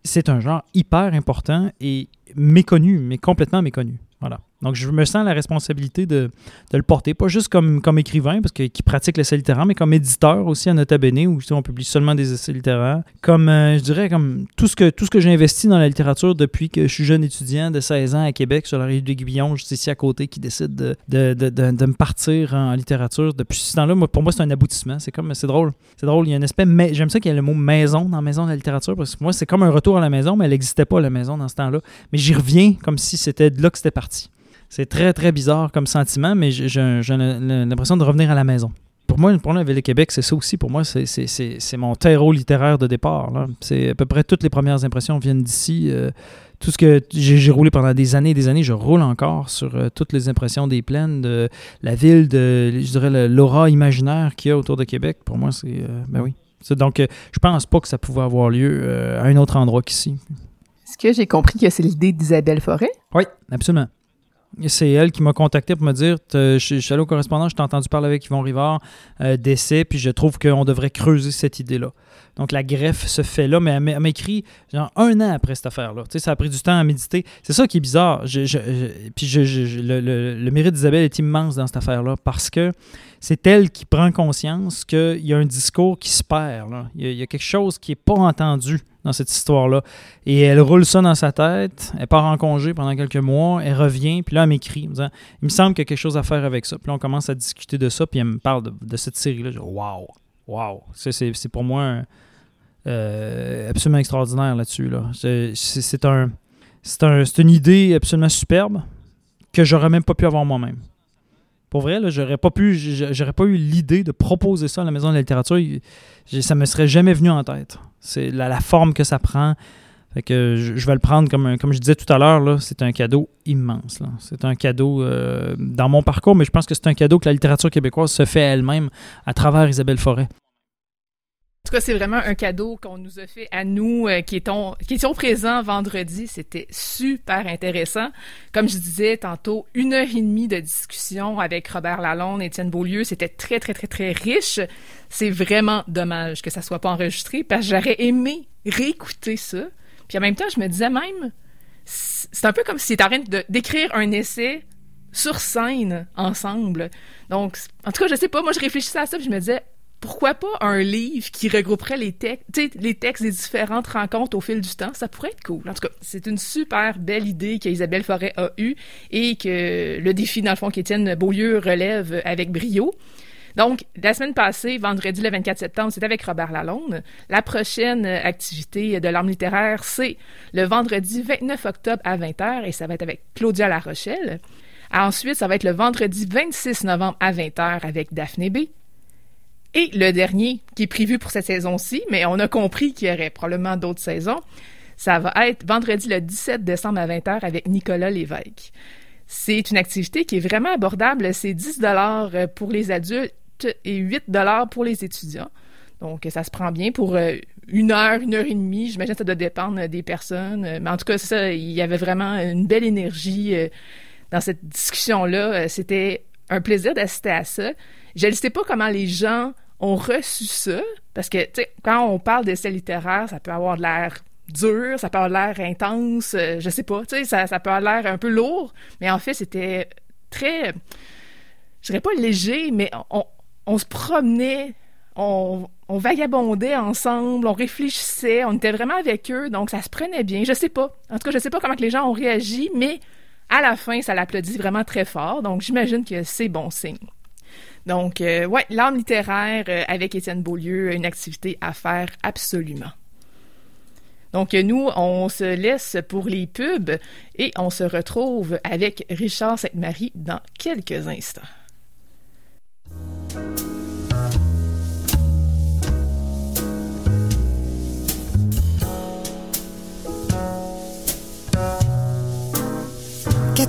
c'est un genre hyper important et méconnu, mais complètement méconnu. Voilà. Donc, je me sens la responsabilité de, le porter, pas juste comme, écrivain, parce que qui pratique l'essai littéraire, mais comme éditeur aussi à Nota Bene, où on publie seulement des essais littéraires. Comme, euh, je dirais, comme tout ce que, que j'ai investi dans la littérature depuis que je suis jeune étudiant de 16 ans à Québec, sur la rive de Guillon, juste ici à côté, qui décide de, me partir en littérature. Depuis ce temps-là, pour moi, c'est un aboutissement. C'est comme, c'est drôle. C'est drôle. Il y a un aspect, j'aime ça qu'il y ait le mot maison dans Maison de la littérature, parce que moi, c'est comme un retour à la maison, mais elle n'existait pas, la maison, dans ce temps-là. Mais j'y reviens comme si c'était de là que c'était parti. C'est très, très bizarre comme sentiment, mais j'ai l'impression de revenir à la maison. pour moi, pour la Ville de Québec, c'est ça aussi. Pour moi, c'est mon terreau littéraire de départ. C'est à peu près toutes les premières impressions viennent d'ici. Euh, tout ce que j'ai roulé pendant des années et des années, je roule encore sur euh, toutes les impressions des plaines, de la ville, de, je dirais, l'aura imaginaire qu'il y a autour de Québec. Pour moi, c'est. Euh, ben oui. Donc, je pense pas que ça pouvait avoir lieu à un autre endroit qu'ici. Est-ce que j'ai compris que c'est l'idée d'Isabelle Forêt? Oui, absolument c'est elle qui m'a contacté pour me dire je, suis allé au correspondant, je t'ai entendu parler avec Yvon Rivard euh, d'essai, puis je trouve qu'on devrait creuser cette idée-là. Donc la greffe se fait là, mais elle m'écrit genre un an après cette affaire-là. Tu sais, ça a pris du temps à méditer. C'est ça qui est bizarre. puis le, mérite d'Isabelle est immense dans cette affaire-là parce que c'est elle qui prend conscience qu'il y a un discours qui se perd. Il, y a, quelque chose qui n'est pas entendu dans cette histoire-là. Et elle roule ça dans sa tête, elle part en congé pendant quelques mois, elle revient, puis là, elle m'écrit, me disant Il me semble qu'il y a quelque chose à faire avec ça. Puis on commence à discuter de ça, puis elle me parle de, cette série-là. Je dis Waouh, waouh. C'est pour moi euh, absolument extraordinaire là-dessus. Là. C'est un, un, une idée absolument superbe que j'aurais même pas pu avoir moi-même. Pour vrai, j'aurais pas pu, j'aurais pas eu l'idée de proposer ça à la Maison de la littérature. Ça me serait jamais venu en tête. C'est la, forme que ça prend. Fait que je, vais le prendre comme, comme je disais tout à l'heure, c'est un cadeau immense. C'est un cadeau euh, dans mon parcours, mais je pense que c'est un cadeau que la littérature québécoise se fait elle-même à travers Isabelle Forêt. En tout cas, c'est vraiment un cadeau qu'on nous a fait à nous euh, qui, étions, présents vendredi. C'était super intéressant. Comme je disais tantôt, une heure et demie de discussion avec Robert Lalonde Étienne Beaulieu. C'était très, très, très, très riche. C'est vraiment dommage que ça soit pas enregistré parce que j'aurais aimé réécouter ça. Puis en même temps, je me disais même, c'est un peu comme si étaient en d'écrire un essai sur scène ensemble. Donc, en tout cas, je sais pas, moi je réfléchissais à ça, puis je me disais, pourquoi pas un livre qui regrouperait les, textes, les textes des différentes rencontres au fil du temps? Ça pourrait être cool. En tout cas, c'est une super belle idée qu'Isabelle Forêt a eue et que le défi, dans le fond, qu'Étienne Beaulieu relève avec brio. Donc, la semaine passée, vendredi le 24 septembre, c'est avec Robert Lalonde. La prochaine activité de l'arme littéraire, c'est le vendredi 29 octobre à 20h et ça va être avec Claudia Larochelle. Ensuite, ça va être le vendredi 26 novembre à 20h avec Daphné B. Et le dernier, qui est prévu pour cette saison-ci, mais on a compris qu'il y aurait probablement d'autres saisons, ça va être vendredi le 17 décembre à 20h avec Nicolas Lévesque. C'est une activité qui est vraiment abordable. C'est 10 dollars pour les adultes et 8 dollars pour les étudiants. Donc, ça se prend bien pour euh, une heure, une heure et demie. J'imagine que ça doit dépendre des personnes. Mais en tout cas, ça, il y avait vraiment une belle énergie euh, dans cette discussion-là. Euh, c'était un plaisir d'assister à ça. Je ne sais pas comment les gens ont reçu ça, parce que, tu sais, quand on parle d'essai littéraire, ça peut avoir de l'air dur, ça peut avoir l'air intense, euh, je sais pas, tu sais, ça, ça peut avoir l'air un peu lourd, mais en fait, c'était très, je dirais pas léger, mais on, se promenait, on, on, vagabondait ensemble, on réfléchissait, on était vraiment avec eux, donc ça se prenait bien. Je sais pas. En tout cas, je sais pas comment que les gens ont réagi, mais à la fin, ça l'applaudit vraiment très fort, donc j'imagine que c'est bon signe. Donc, euh, ouais, l'âme littéraire euh, avec Étienne Beaulieu, une activité à faire absolument. Donc, nous, on se laisse pour les pubs et on se retrouve avec Richard Sainte-Marie dans quelques instants.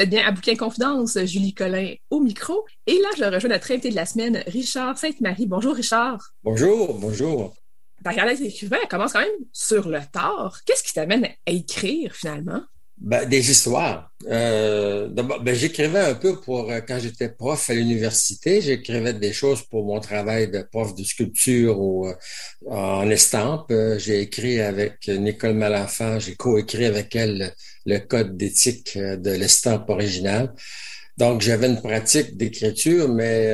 Vous êtes bien à Bouquin Confidence, Julie Collin au micro. Et là, je rejoins notre invité de la semaine, Richard Sainte-Marie. Bonjour, Richard. Bonjour, bonjour. Ta carrière d'écrivain, elle commence quand même sur le tard. Qu'est-ce qui t'amène à écrire finalement? Ben, des histoires. Euh, ben, j'écrivais un peu pour euh, quand j'étais prof à l'université, j'écrivais des choses pour mon travail de prof de sculpture ou euh, en estampe. Euh, j'ai écrit avec Nicole Malenfant, j'ai coécrit avec elle le, code d'éthique de l'estampe originale. Donc, j'avais une pratique d'écriture, mais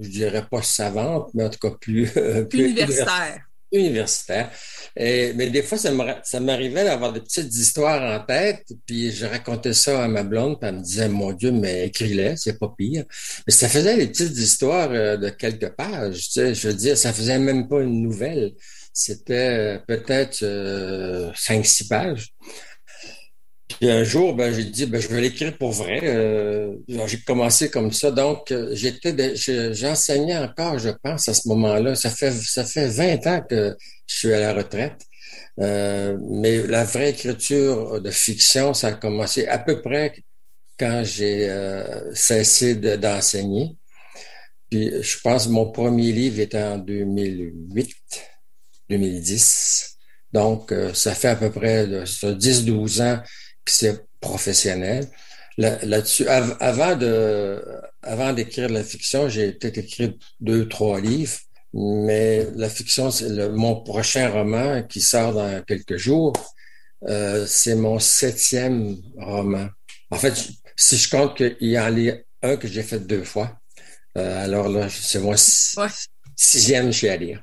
je dirais pas savante, mais en tout cas plus, plus universitaire. Universitaire. Mais des fois, ça m'arrivait d'avoir des petites histoires en tête, puis je racontais ça à ma blonde, puis elle me disait, mon Dieu, mais écris-les, c'est pas pire. Mais ça faisait des petites histoires euh, de quelques pages, tu sais, je veux dire, ça faisait même pas une nouvelle. C'était euh, peut-être euh, cinq, six pages. Puis un jour, ben, j'ai dit, ben, je vais l'écrire pour vrai. Euh, j'ai commencé comme ça. Donc, j'étais, j'enseignais encore, je pense, à ce moment-là. Ça fait, ça fait 20 ans que je suis à la retraite. Euh, mais la vraie écriture de fiction, ça a commencé à peu près quand j'ai euh, cessé d'enseigner. Puis, je pense mon premier livre était en 2008, 2010. Donc, ça fait à peu près 10-12 ans c'est professionnel. Là-dessus, avant de, avant d'écrire la fiction, j'ai peut-être écrit deux, trois livres, mais la fiction, c'est mon prochain roman qui sort dans quelques jours. Euh, c'est mon septième roman. En fait, si je compte qu'il y en a un que j'ai fait deux fois, euh, alors là, c'est mon sixième chez à lire.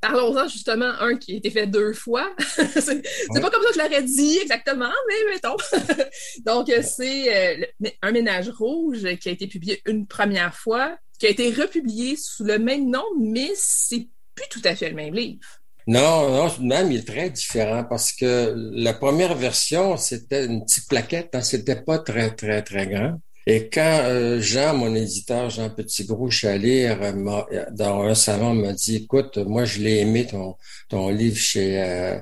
Parlons-en justement, un qui a été fait deux fois. c'est pas comme ça que je l'aurais dit exactement, mais mettons. Donc, c'est euh, Un ménage rouge qui a été publié une première fois, qui a été republié sous le même nom, mais c'est plus tout à fait le même livre. Non, non, même il est très différent parce que la première version, c'était une petite plaquette, hein, c'était pas très, très, très grand. Et quand euh, Jean, mon éditeur, Jean Petitgros, je suis allé dans un salon, m'a dit, écoute, moi, je l'ai aimé, ton, ton livre chez, euh,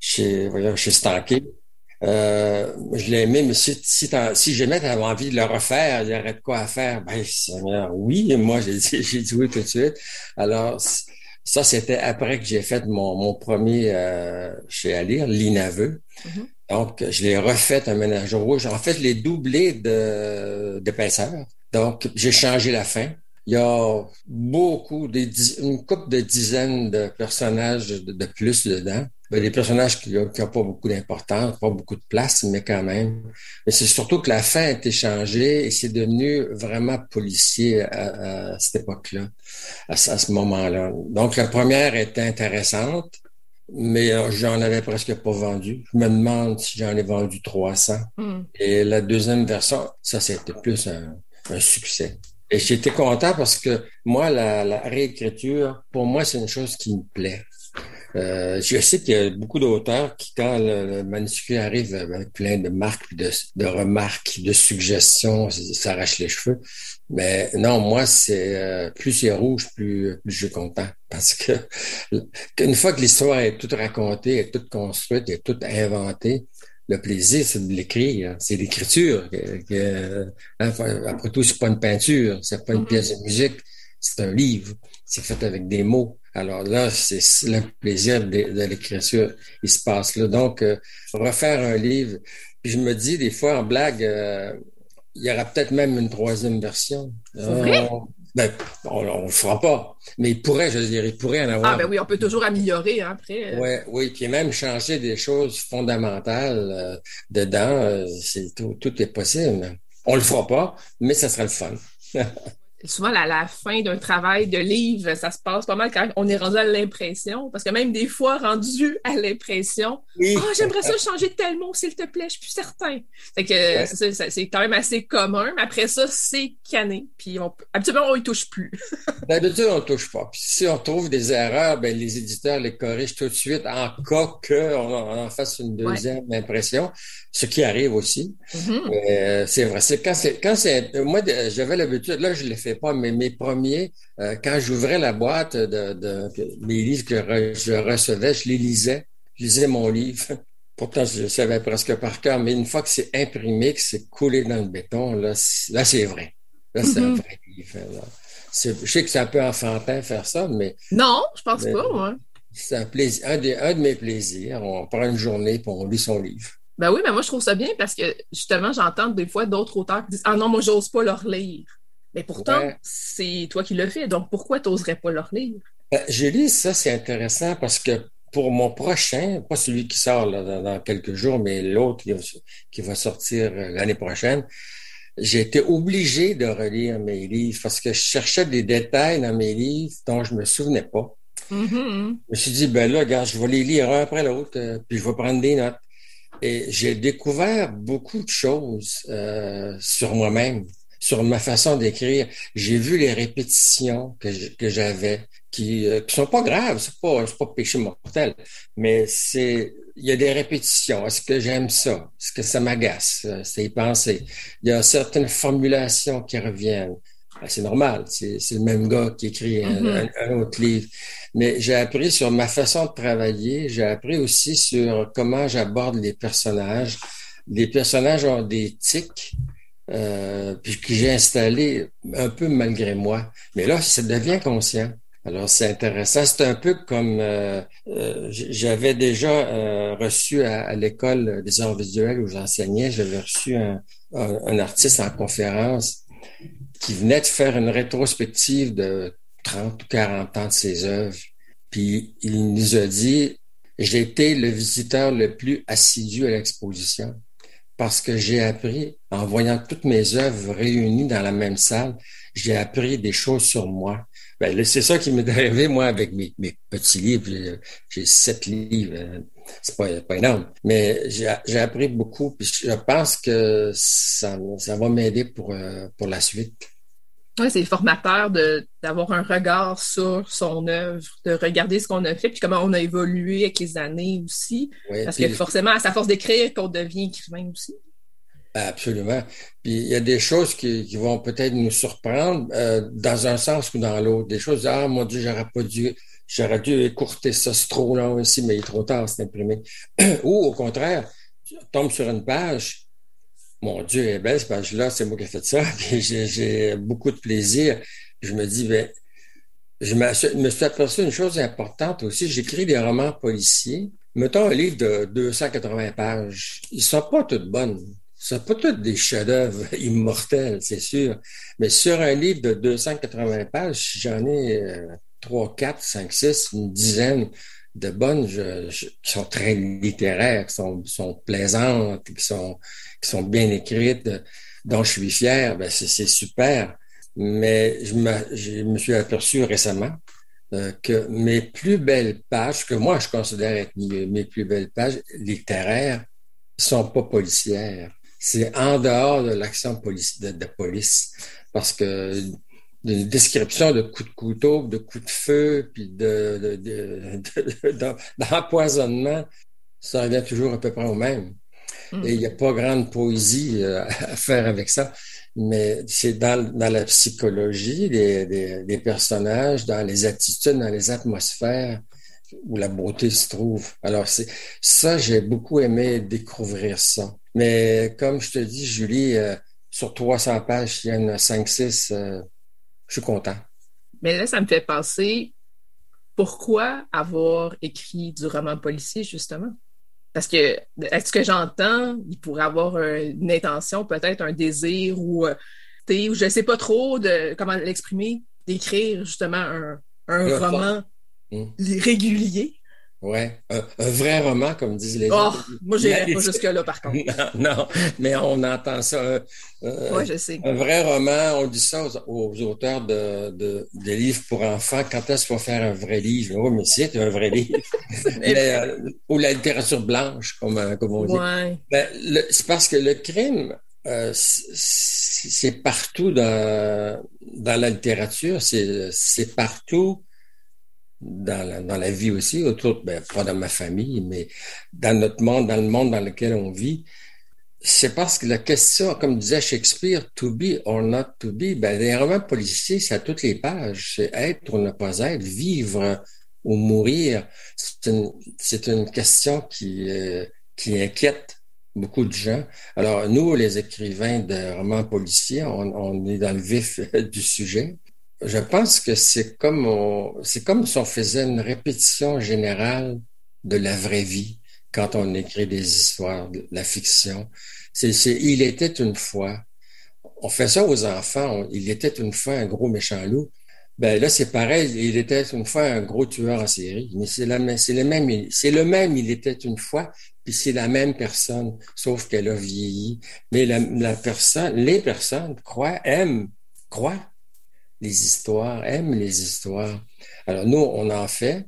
chez, voyons, chez Stanké. Euh, je l'ai aimé, mais si, si, si jamais tu avais envie de le refaire, il y aurait de quoi à faire. Ben, oui, et moi, j'ai dit, j'ai dit oui tout de suite. Alors, ça, c'était après que j'ai fait mon, mon premier euh, chez Alire, L'Inaveux. Mm-hmm. Donc, je l'ai refait un ménage rouge. En fait, je l'ai doublé d'épaisseur. Donc, j'ai changé la fin. Il y a beaucoup, des, une couple de dizaines de personnages de, plus dedans. Des personnages qui n'ont pas beaucoup d'importance, pas beaucoup de place, mais quand même. Mais c'est surtout que la fin a été changée et c'est devenu vraiment policier à, cette époque-là, à, à ce moment-là. Donc, la première était intéressante mais euh, j'en avais presque pas vendu. Je me demande si j'en ai vendu 300. Hmm. Et la deuxième version, ça, c'était plus un, succès. Et j'étais content parce que moi, la, la réécriture, pour moi, c'est une chose qui me plaît. Euh, je sais qu'il y a beaucoup d'auteurs qui, quand le, manuscrit arrive avec plein de marques, de, de remarques, de suggestions, s'arrachent les cheveux. Mais non, moi, c'est euh, plus c'est rouge, plus, plus je suis content. Parce que une fois que l'histoire est toute racontée, est toute construite, est toute inventée, le plaisir, c'est de l'écrire, c'est l'écriture. Hein, après tout, c'est pas une peinture, c'est pas une mm-hmm. pièce de musique, c'est un livre. C'est fait avec des mots. Alors là, c'est le plaisir de, l'écriture, il se passe là. Donc, euh, refaire un livre. Puis je me dis des fois en blague, euh, il y aura peut-être même une troisième version. Euh, ben, on ne le fera pas. Mais il pourrait, je dirais, il pourrait en avoir. Ah ben oui, on peut toujours améliorer hein, après. Ouais, oui, puis même changer des choses fondamentales dedans, c'est tout, tout est possible. On le fera pas, mais ça sera le fun. souvent la, la fin d'un travail de livre, ça se passe pas mal quand on est rendu à l'impression, parce que même des fois rendu à l'impression, oui. oh, j'aimerais ça changer de tel mot, s'il te plaît, je suis plus certain. Fait que c'est quand même assez commun, mais après ça, c'est cané, puis on, habituellement, on y touche plus. D'habitude, on touche pas. Puis si on trouve des erreurs, ben, les éditeurs les corrigent tout de suite en cas qu'on en fasse une deuxième impression, ce qui arrive aussi. Mm-hmm. Euh, c'est vrai. C'est quand c'est quand c'est moi j'avais l'habitude là je l'ai fait pas, mais mes premiers, euh, quand j'ouvrais la boîte de, de, mes livres que je recevais, je les lisais. Je lisais mon livre. Pourtant, je le savais presque par cœur, mais une fois que c'est imprimé, que c'est coulé dans le béton, là, là c'est vrai. Là, c'est un mm-hmm. vrai livre. Je sais que c'est un peu enfantin faire ça, mais. Non, je pense pas, moi. C'est un plaisir, un de, un de mes plaisirs. On prend une journée pour on lit son livre. Ben oui, mais moi, je trouve ça bien parce que justement, j'entends des fois d'autres auteurs qui disent Ah non, moi, j'ose pas leur lire. Mais pourtant, c'est toi qui le fais. Donc, pourquoi tu n'oserais pas leur lire? Ben, Julie, ça, c'est intéressant parce que pour mon prochain, pas celui qui sort dans, quelques jours, mais l'autre qui, va sortir euh, l'année prochaine, j'ai été obligé de relire mes livres parce que je cherchais des détails dans mes livres dont je me souvenais pas. Mm-hmm. Je me suis dit, ben là, regarde, je vais les lire un après l'autre, euh, puis je vais prendre des notes. Et j'ai découvert beaucoup de choses euh, sur moi-même, sur ma façon d'écrire. J'ai vu les répétitions que j'avais, qui, euh, qui sont pas graves, c'est pas, pas péché mortel, mais c'est, il y a des répétitions. Est-ce que j'aime ça? Est-ce que ça m'agace? Euh, c'est y penser. Il y a certaines formulations qui reviennent. Ben, c'est normal, c'est le même gars qui écrit mm-hmm. un, autre livre. Mais j'ai appris sur ma façon de travailler, j'ai appris aussi sur comment j'aborde les personnages. Les personnages ont des tics, euh, puis que j'ai installé un peu malgré moi. Mais là, ça devient conscient. Alors, c'est intéressant. C'est un peu comme euh, euh j'avais déjà euh, reçu à, l'école des arts visuels où j'enseignais, j'avais reçu un, un, artiste en conférence qui venait de faire une rétrospective de 30 ou 40 ans de ses œuvres. Puis il nous a dit, j'ai été le visiteur le plus assidu à l'exposition parce que j'ai appris, en voyant toutes mes œuvres réunies dans la même salle, j'ai appris des choses sur moi. Ben, c'est ça qui m'est arrivé, moi, avec mes, petits livres. J'ai sept livres. Euh, c'est pas, pas énorme. Mais j'ai appris beaucoup. Puis je pense que ça, ça va m'aider pour, euh, pour la suite. Oui, c'est formateur d'avoir un regard sur son œuvre, de regarder ce qu'on a fait, puis comment on a évolué avec les années aussi. Parce que forcément, à sa force d'écrire, qu'on devient écrivain aussi. Absolument. Puis il y a des choses qui, qui vont peut-être nous surprendre euh, dans un sens ou dans l'autre. Des choses, ah mon Dieu, j'aurais pas dû, j'aurais dû écourter ça, c'est trop long ici, mais il est trop tard, c'est imprimé. ou au contraire, tu tombes sur une page, mon Dieu, est belle cette page-là, c'est moi qui ai fait ça, j'ai beaucoup de plaisir. Je me dis, ben, je me suis aperçu une chose importante aussi, j'écris des romans policiers. Mettons un livre de 280 pages. Ils sont pas toutes bonnes. Ça pas tous des chefs-d'œuvre immortels, c'est sûr. Mais sur un livre de 280 pages, j'en ai euh, trois, quatre, cinq, six, une dizaine de bonnes qui sont très littéraires, qui sont, sont plaisantes, qui sont, qui sont bien écrites, dont je suis fier. Ben c'est super. Mais je me, suis aperçu récemment euh, que mes plus belles pages, que moi je considère être mes, plus belles pages littéraires, sont pas policières c'est en dehors de l'action de, de, police. Parce que une description de coups de couteau, de coups de feu, puis de, d'empoisonnement, ça revient toujours à peu près au même. Et il n'y a pas grande poésie euh, à faire avec ça, mais c'est dans, la psychologie des, personnages, dans les attitudes, dans les atmosphères où la beauté se trouve. Alors, c'est ça, j'ai beaucoup aimé découvrir ça. Mais comme je te dis, Julie, euh, sur 300 pages, il y en a 5-6, euh, je suis content. Mais là, ça me fait penser, pourquoi avoir écrit du roman policier, justement? Parce que, est-ce que j'entends, il pourrait avoir une intention, peut-être un désir ou, euh, ou je ne sais pas trop de comment l'exprimer, d'écrire justement un, roman hmm. régulier. Ouais, un, vrai roman, comme disent les oh, Moi, j'irais pas jusque-là, par contre. non, mais on entend ça. Euh, oui, je sais. Un vrai roman, on dit ça aux, auteurs de, de, livres pour enfants. Quand est-ce qu'il faut faire un vrai livre? Oui, mais c'est un vrai livre. Euh, ou la littérature blanche, comme, euh, comme on dit. Ouais. Ben, c'est parce que le crime, euh, c'est partout dans, dans la littérature, c'est partout dans la, dans la vie aussi, autour, ben, pas dans ma famille, mais dans notre monde, dans le monde dans lequel on vit, c'est parce que la question, comme disait Shakespeare, to be or not to be, ben, les romans policiers, c'est à toutes les pages. C'est être ou ne pas être, vivre ou mourir. C'est une, une question qui, euh, qui inquiète beaucoup de gens. Alors, nous, les écrivains de romans policiers, on, on est dans le vif du sujet je pense que c'est comme c'est comme si on faisait une répétition générale de la vraie vie, quand on écrit des histoires, de la fiction. C'est, il était une fois. On fait ça aux enfants. il était une fois un gros méchant loup. Ben là, c'est pareil. Il était une fois un gros tueur en série. Mais c'est la, c'est le même, c'est le même. Il était une fois, puis c'est la même personne, sauf qu'elle a vieilli. Mais la personne, les personnes croient, aiment, croient les histoires, aiment les histoires. Alors nous, on en fait.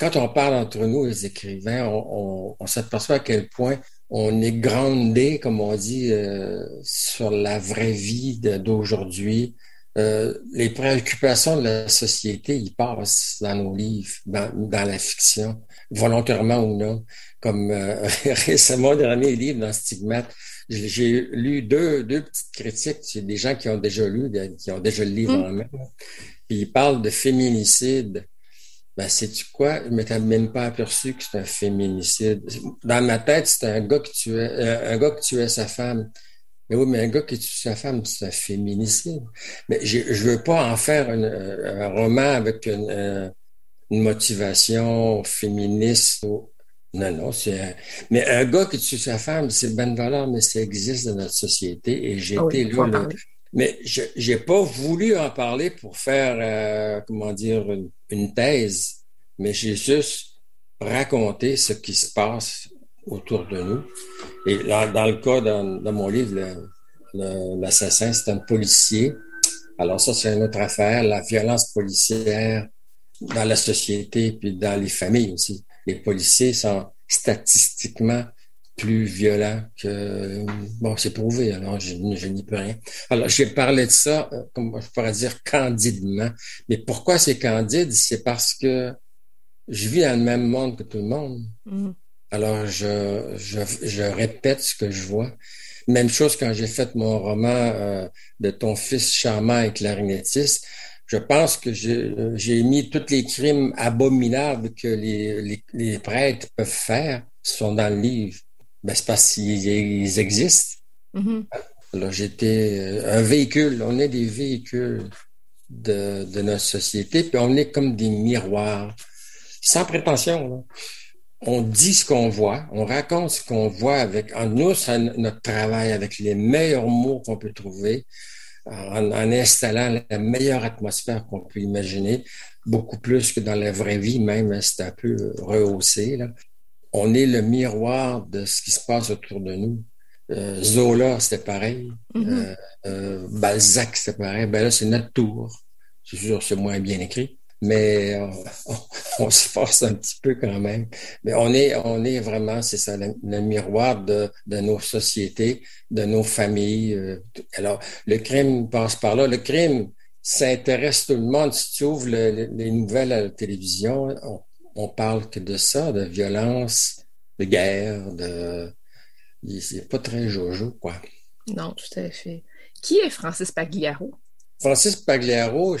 Quand on parle entre nous, les écrivains, on, s'aperçoit à quel point on est grandé, comme on dit, euh, sur la vraie vie d'aujourd'hui. Euh, les préoccupations de la société, ils passent dans nos livres, dans, dans la fiction, volontairement ou non. Comme euh, récemment, dernier livre dans Stigmate, j'ai lu deux, deux petites critiques. C'est des gens qui ont déjà lu, qui ont déjà le livre mm. en main. Puis ils parlent de féminicide. Ben, sais-tu quoi? Je m'étais même pas aperçu que c'était un féminicide. Dans ma tête, c'était un gars qui tuait, euh, un gars qui tuait sa femme. Mais oui, mais un gars qui tue sa femme, c'est un féminicide. Mais je veux pas en faire euh, un roman avec une, euh, une motivation féministe. Non, non, c'est Mais un gars qui tue sa femme, c'est ben valeur, mais ça existe dans notre société et j'ai ah été là. Mais je j'ai pas voulu en parler pour faire, euh, comment dire, une, thèse, mais j'ai juste raconté ce qui se passe autour de nous. Et dans, le cas, dans, dans mon livre, l'assassin, c'est un policier. Alors ça, c'est une autre affaire, la violence policière dans la société puis dans les familles aussi. Les policiers sont statistiquement plus violents que bon c'est prouvé alors je, n'y peux rien. Alors j'ai parlé de ça euh, comme je pourrais dire candidement. Mais pourquoi c'est candide? C'est parce que je vis dans le même monde que tout le monde. Mm. alors je, je, je répète ce que je vois. Même chose quand j'ai fait mon roman euh, de ton fils charmant et clarinettiste je pense que j'ai mis tous les crimes abominables que les, les, prêtres peuvent faire sont dans le livre. Ben, c'est parce qu'ils existent. Mm-hmm. Alors, j'étais euh, un véhicule. On est des véhicules de, de notre société, puis on est comme des miroirs, sans prétention. On dit ce qu'on voit, on raconte ce qu'on voit avec, en nous, notre travail avec les meilleurs mots qu'on peut trouver en, installant la meilleure atmosphère qu'on peut imaginer, beaucoup plus que dans la vraie vie même, hein, c'est un peu rehaussé. Là. On est le miroir de ce qui se passe autour de nous. Euh, Zola, c'était pareil. Mm-hmm. Euh, euh, Balzac, c'était pareil. Ben là, c'est notre tour. C'est sûr, c'est moins bien écrit mais euh, on, se force un petit peu quand même. Mais on est, on est vraiment, c'est ça, le, miroir de, de, nos sociétés, de nos familles. Euh. Alors, le crime passe par là. Le crime, ça intéresse tout le monde. Si tu ouvres les nouvelles à la télévision, on, on parle que de ça, de violence, de guerre, de... C'est pas très jojo, quoi. Non, tout à fait. Qui est Francis Pagliaro? Francis Pagliaro,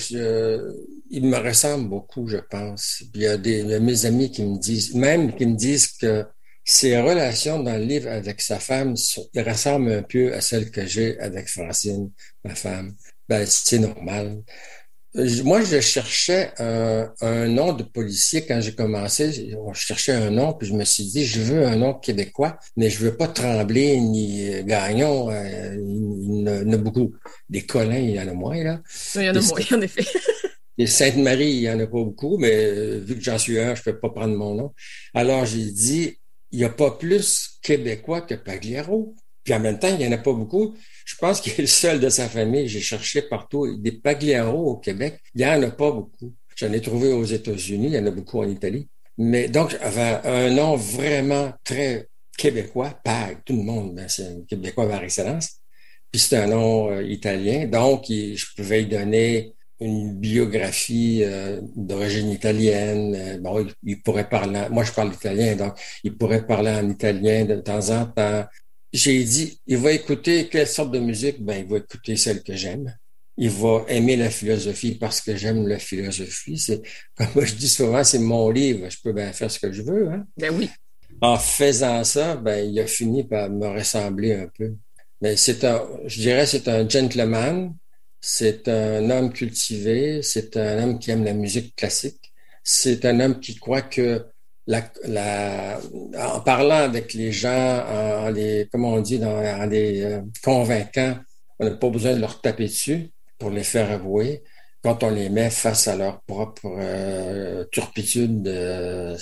il me ressemble beaucoup, je pense. il y a des de mes amis qui me disent, même qui me disent que ses relations dans le livre avec sa femme, il ressemblent un peu à celles que j'ai avec Francine, ma femme. Ben, c'est normal. Moi, je cherchais un, un, nom de policier quand j'ai commencé. Je cherchais un nom, puis je me suis dit, je veux un nom québécois, mais je veux pas Tremblay ni Gagnon. Euh, il y en a beaucoup. Des Collins, il y en a moins, là. il y en a moins, en effet. Et Sainte-Marie, il y en a pas beaucoup, mais euh, vu que j'en suis un, je peux pas prendre mon nom. Alors, j'ai dit, il y a pas plus québécois que Pagliaro. Puis en même temps, il y en a pas beaucoup. Je pense qu'il est le seul de sa famille. J'ai cherché partout. Des Pagliaro au Québec, il n'y en a pas beaucoup. J'en ai trouvé aux États-Unis, il y en a beaucoup en Italie. Mais donc, avait un nom vraiment très québécois, Pag, tout le monde, ben, c'est un Québécois par excellence. Puis c'est un nom euh, italien, donc je pouvais y donner une biographie euh, d'origine italienne. Euh, bon, il, il, pourrait parler, moi je parle italien, donc il pourrait parler en italien de temps en temps j'ai dit, il va écouter quelle sorte de musique? Ben, il va écouter celle que j'aime. Il va aimer la philosophie parce que j'aime la philosophie. C'est, comme moi je dis souvent, c'est mon livre. Je peux bien faire ce que je veux, hein? Ben oui. En faisant ça, ben, il a fini par me ressembler un peu. Mais c'est un, je dirais, c'est un gentleman. C'est un homme cultivé. C'est un homme qui aime la musique classique. C'est un homme qui croit que en parlant avec les gens, en les, comment on dit, en les euh, convaincant, on n'a pas besoin de leur taper dessus pour les faire avouer. Quand on les met face à leur propre euh, turpitude, euh,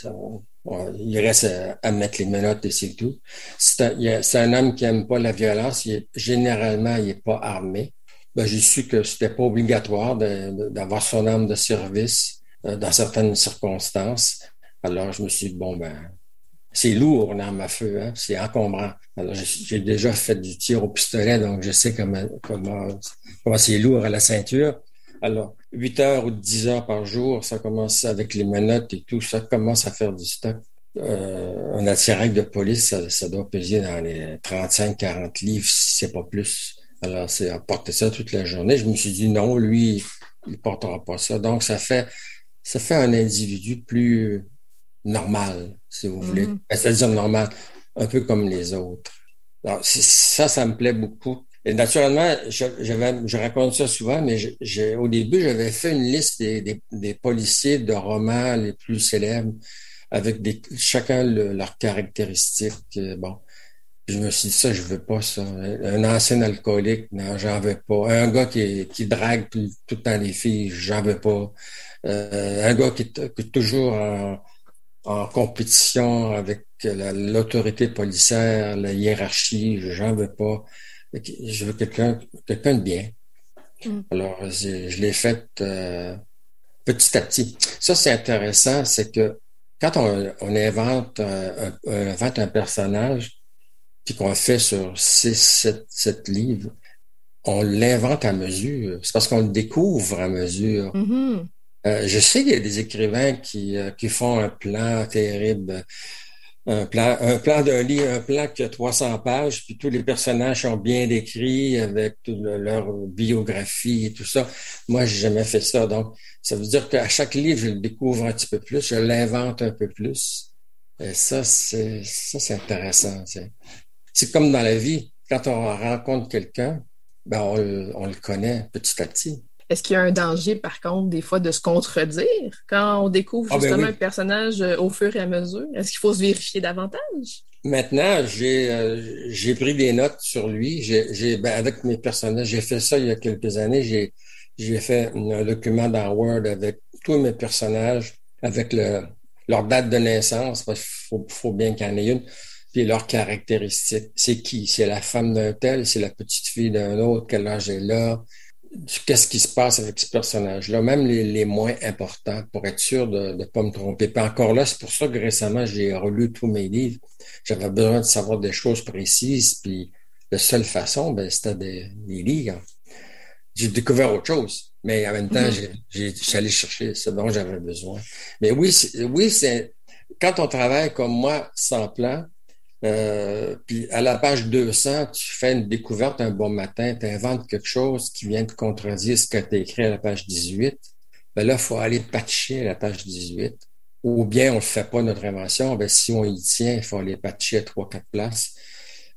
il reste à, mettre les menottes et c'est tout. C'est un, homme qui aime pas la violence. généralement, il est pas armé. Ben, j'ai su que c'était pas obligatoire d'avoir son arme de service dans certaines circonstances. Alors, je me suis dit, bon, ben, c'est lourd une arme à feu, hein? c'est encombrant. Alors, j'ai déjà fait du tir au pistolet, donc je sais comment, comment, comment c'est lourd à la ceinture. Alors, 8 heures ou 10 heures par jour, ça commence avec les menottes et tout, ça commence à faire du stock. Euh, un attirail de police, ça, doit peser dans les 35-40 livres, si c'est pas plus. Alors, c'est à porter ça toute la journée. Je me suis dit, non, lui, il portera pas ça. Donc, ça fait, ça fait un individu plus, normal, si vous voulez. Mm-hmm. Ben, c'est-à-dire normal, un peu comme les autres. Alors, ça, ça me plaît beaucoup. Et naturellement, je, je raconte ça souvent, mais j'ai, au début, j'avais fait une liste des, des, policiers de romans les plus célèbres avec des, chacun leurs caractéristiques. Euh, bon, je me suis dit, ça, je veux pas ça. Un ancien alcoolique, non, j'en veux pas. Un gars qui, qui drague tout, tout le temps les filles, j'en veux pas. Euh, un gars qui, qui est toujours en, en compétition avec l'autorité policière, la hiérarchie. J'en veux pas. Je veux quelqu'un quelqu'un de bien. Mm. Alors, je l'ai fait euh, petit à petit. Ça, c'est intéressant, c'est que quand on, on invente, un, invente un personnage, puis qu'on fait sur six, sept, sept livres, on l'invente à mesure. C'est parce qu'on le découvre à mesure. Mm-hmm. Euh, je sais qu'il y a des écrivains qui, euh, qui font un plan terrible, un plan, un plan d'un livre, un plan qui a 300 pages, puis tous les personnages sont bien décrits avec leur biographie et tout ça. Moi, j'ai jamais fait ça. Donc, ça veut dire qu'à chaque livre, je le découvre un petit peu plus, je l'invente un peu plus. Et ça, c'est, ça, c'est intéressant. C'est comme dans la vie. Quand on rencontre quelqu'un, ben, on le connaît petit à petit. Est-ce qu'il y a un danger, par contre, des fois, de se contredire quand on découvre ah, ben justement un personnage euh, au fur et à mesure? Est-ce qu'il faut se vérifier davantage? Maintenant, j'ai euh, j'ai pris des notes sur lui. J'ai ben, avec mes personnages, j'ai fait ça il y a quelques années. J'ai j'ai fait un document dans Word avec tous mes personnages, avec le, leur date de naissance, parce qu'il faut, faut bien qu'il y en ait une, puis leurs caractéristiques. C'est qui? C'est la femme d'un tel, c'est la petite fille d'un autre, quel âge elle a, qu'est-ce qui se passe avec ce personnage-là, même les, les, moins importants, pour être sûr de ne pas me tromper. Puis encore là, c'est pour ça que récemment, j'ai relu tous mes livres. J'avais besoin de savoir des choses précises, puis la seule façon, ben, c'était des, des livres. J'ai découvert autre chose, mais en même temps, mm-hmm. j'ai, j'allais chercher ce dont j'avais besoin. Mais oui, oui, c'est quand on travaille comme moi sans plan, euh, puis à la page 200, tu fais une découverte un bon matin, tu inventes quelque chose qui vient de contredire ce que tu as écrit à la page 18. Ben là, il faut aller patcher à la page 18. Ou bien on ne fait pas notre invention, ben si on y tient, il faut aller patcher à trois, quatre places.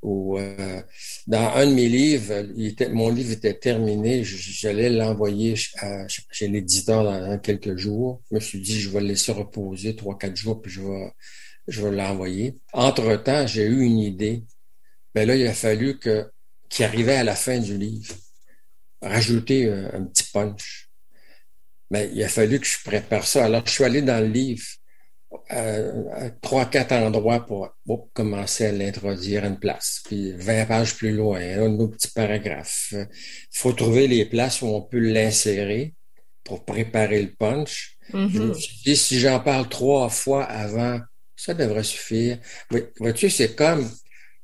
Ou euh, dans un de mes livres, mon livre était terminé, j'allais l'envoyer chez l'éditeur dans, quelques jours. Je me suis dit, je vais le laisser reposer trois, quatre jours, puis je vais je vais l'envoyer. Entre-temps, j'ai eu une idée. Mais ben là, il a fallu que qu'il arrivait à la fin du livre, rajouter un, petit punch. Mais il a fallu que je prépare ça. Alors, je suis allé dans le livre euh, à trois, quatre endroits pour, commencer à l'introduire à une place. Puis 20 pages plus loin, un autre petit paragraphe. Il faut trouver les places où on peut l'insérer pour préparer le punch. Mm-hmm. si j'en parle trois fois avant ça devrait suffire. Vois-tu, c'est comme,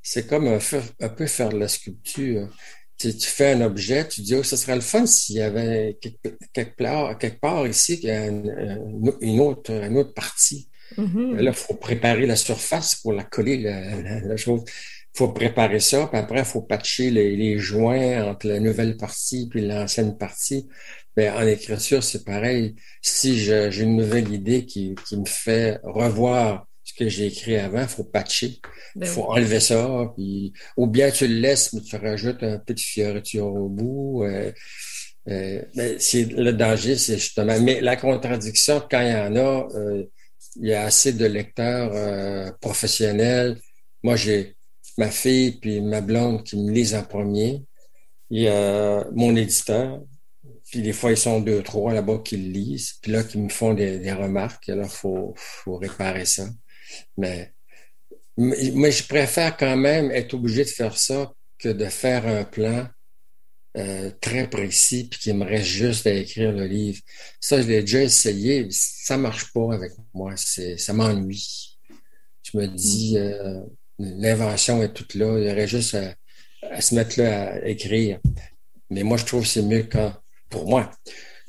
c'est comme un, peu faire de la sculpture. Tu, fais un objet, tu dis, oh, ce serait le fun s'il y avait quelque, part, quelque part ici une, une, autre, une autre partie. Mm-hmm. Là, il faut préparer la surface pour la coller, la, chose. Il faut préparer ça, puis après, il faut patcher les, joints entre la nouvelle partie puis l'ancienne partie. Mais ben, en écriture, c'est pareil. Si j'ai une nouvelle idée qui, qui me fait revoir que j'ai écrit avant, il faut patcher. Il ben faut enlever ça. Puis, ou bien tu le laisses, mais tu rajoutes un peu de fioriture au bout. Euh, euh, c'est le danger, c'est justement. Mais la contradiction, quand il y en a, euh, il y a assez de lecteurs euh, professionnels. Moi, j'ai ma fille puis ma blonde qui me lisent en premier. Il y a mon éditeur. Puis des fois, ils sont deux, trois là-bas qui le lisent. Puis là, qui me font des, des remarques. Alors, faut, faut réparer ça. Mais, mais je préfère quand même être obligé de faire ça que de faire un plan euh, très précis puis qu'il me reste juste à écrire le livre. Ça, je l'ai déjà essayé. Ça marche pas avec moi. C'est, ça m'ennuie. Je me dis, mm. euh, l'invention est toute là. Il y aurait juste à, se mettre là à écrire. Mais moi, je trouve que c'est mieux quand, pour moi,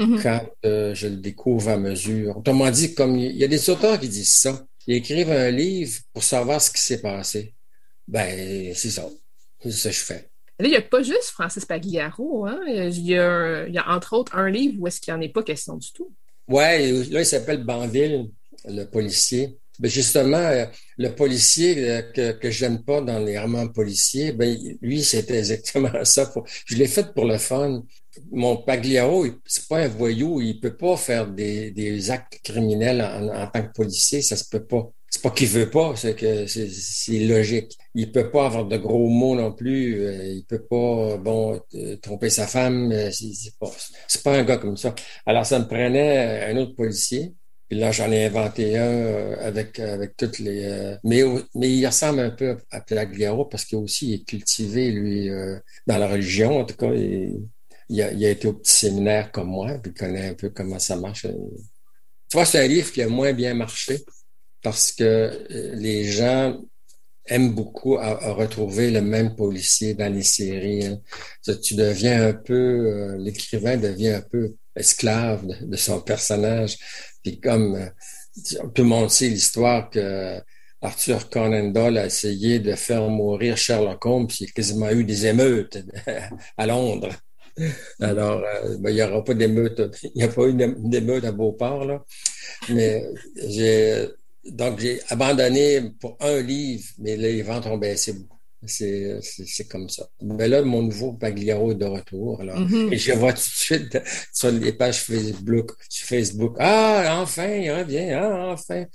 mm-hmm. quand euh, je le découvre à mesure. Autrement dit, comme il y a des auteurs qui disent ça. Ils écrivent un livre pour savoir ce qui s'est passé. Ben, c'est ça. C'est ça que je fais. Là, il n'y a pas juste Francis Pagliaro. Hein? Il, y a, il y a entre autres un livre où est-ce qu'il n'y en est pas question du tout. Oui, là, il s'appelle Banville, le policier. Ben justement, euh, le policier euh, que, que j'aime pas dans les romans policiers, ben lui, c'était exactement ça. Je l'ai fait pour le fun. Mon Pagliaro, c'est pas un voyou, il peut pas faire des, des actes criminels en, en, tant que policier, ça se peut pas c'est pas qu'il veut pas, c'est que c'est logique. Il peut pas avoir de gros mots non plus. Euh, il peut pas, bon, tromper sa femme. Euh, c'est pas, pas un gars comme ça. Alors, ça me prenait un autre policier. Puis là, j'en ai inventé un euh, avec avec toutes les. mais mais il ressemble un peu à Plagliaro parce qu'il aussi est cultivé lui dans la religion. En tout cas, il, a, il a été au petit séminaire comme moi, puis il connaît un peu comment ça marche. Tu vois, c'est un livre qui a moins bien marché parce que euh, les gens aiment beaucoup à, retrouver le même policier dans les séries. Hein. Tu deviens un peu, euh, l'écrivain devient un peu esclave de, son personnage. Puis comme euh, tout le monde sait l'histoire que Arthur Conan Doyle a essayé de faire mourir Sherlock Holmes, puis il a quasiment eu des émeutes à Londres. Alors, ben, il n'y aura pas d'émeute, il n'y a pas eu d'émeute à Beauport, là. Mais j'ai donc, j'ai abandonné pour un livre, mais là, les ventes ont baissé beaucoup. C'est, c'est, comme ça. Mais là, mon nouveau Pagliaro est de retour. Alors, mm-hmm. Et je vois tout de suite sur les pages Facebook, sur Facebook, ah, enfin, il revient, ah, enfin.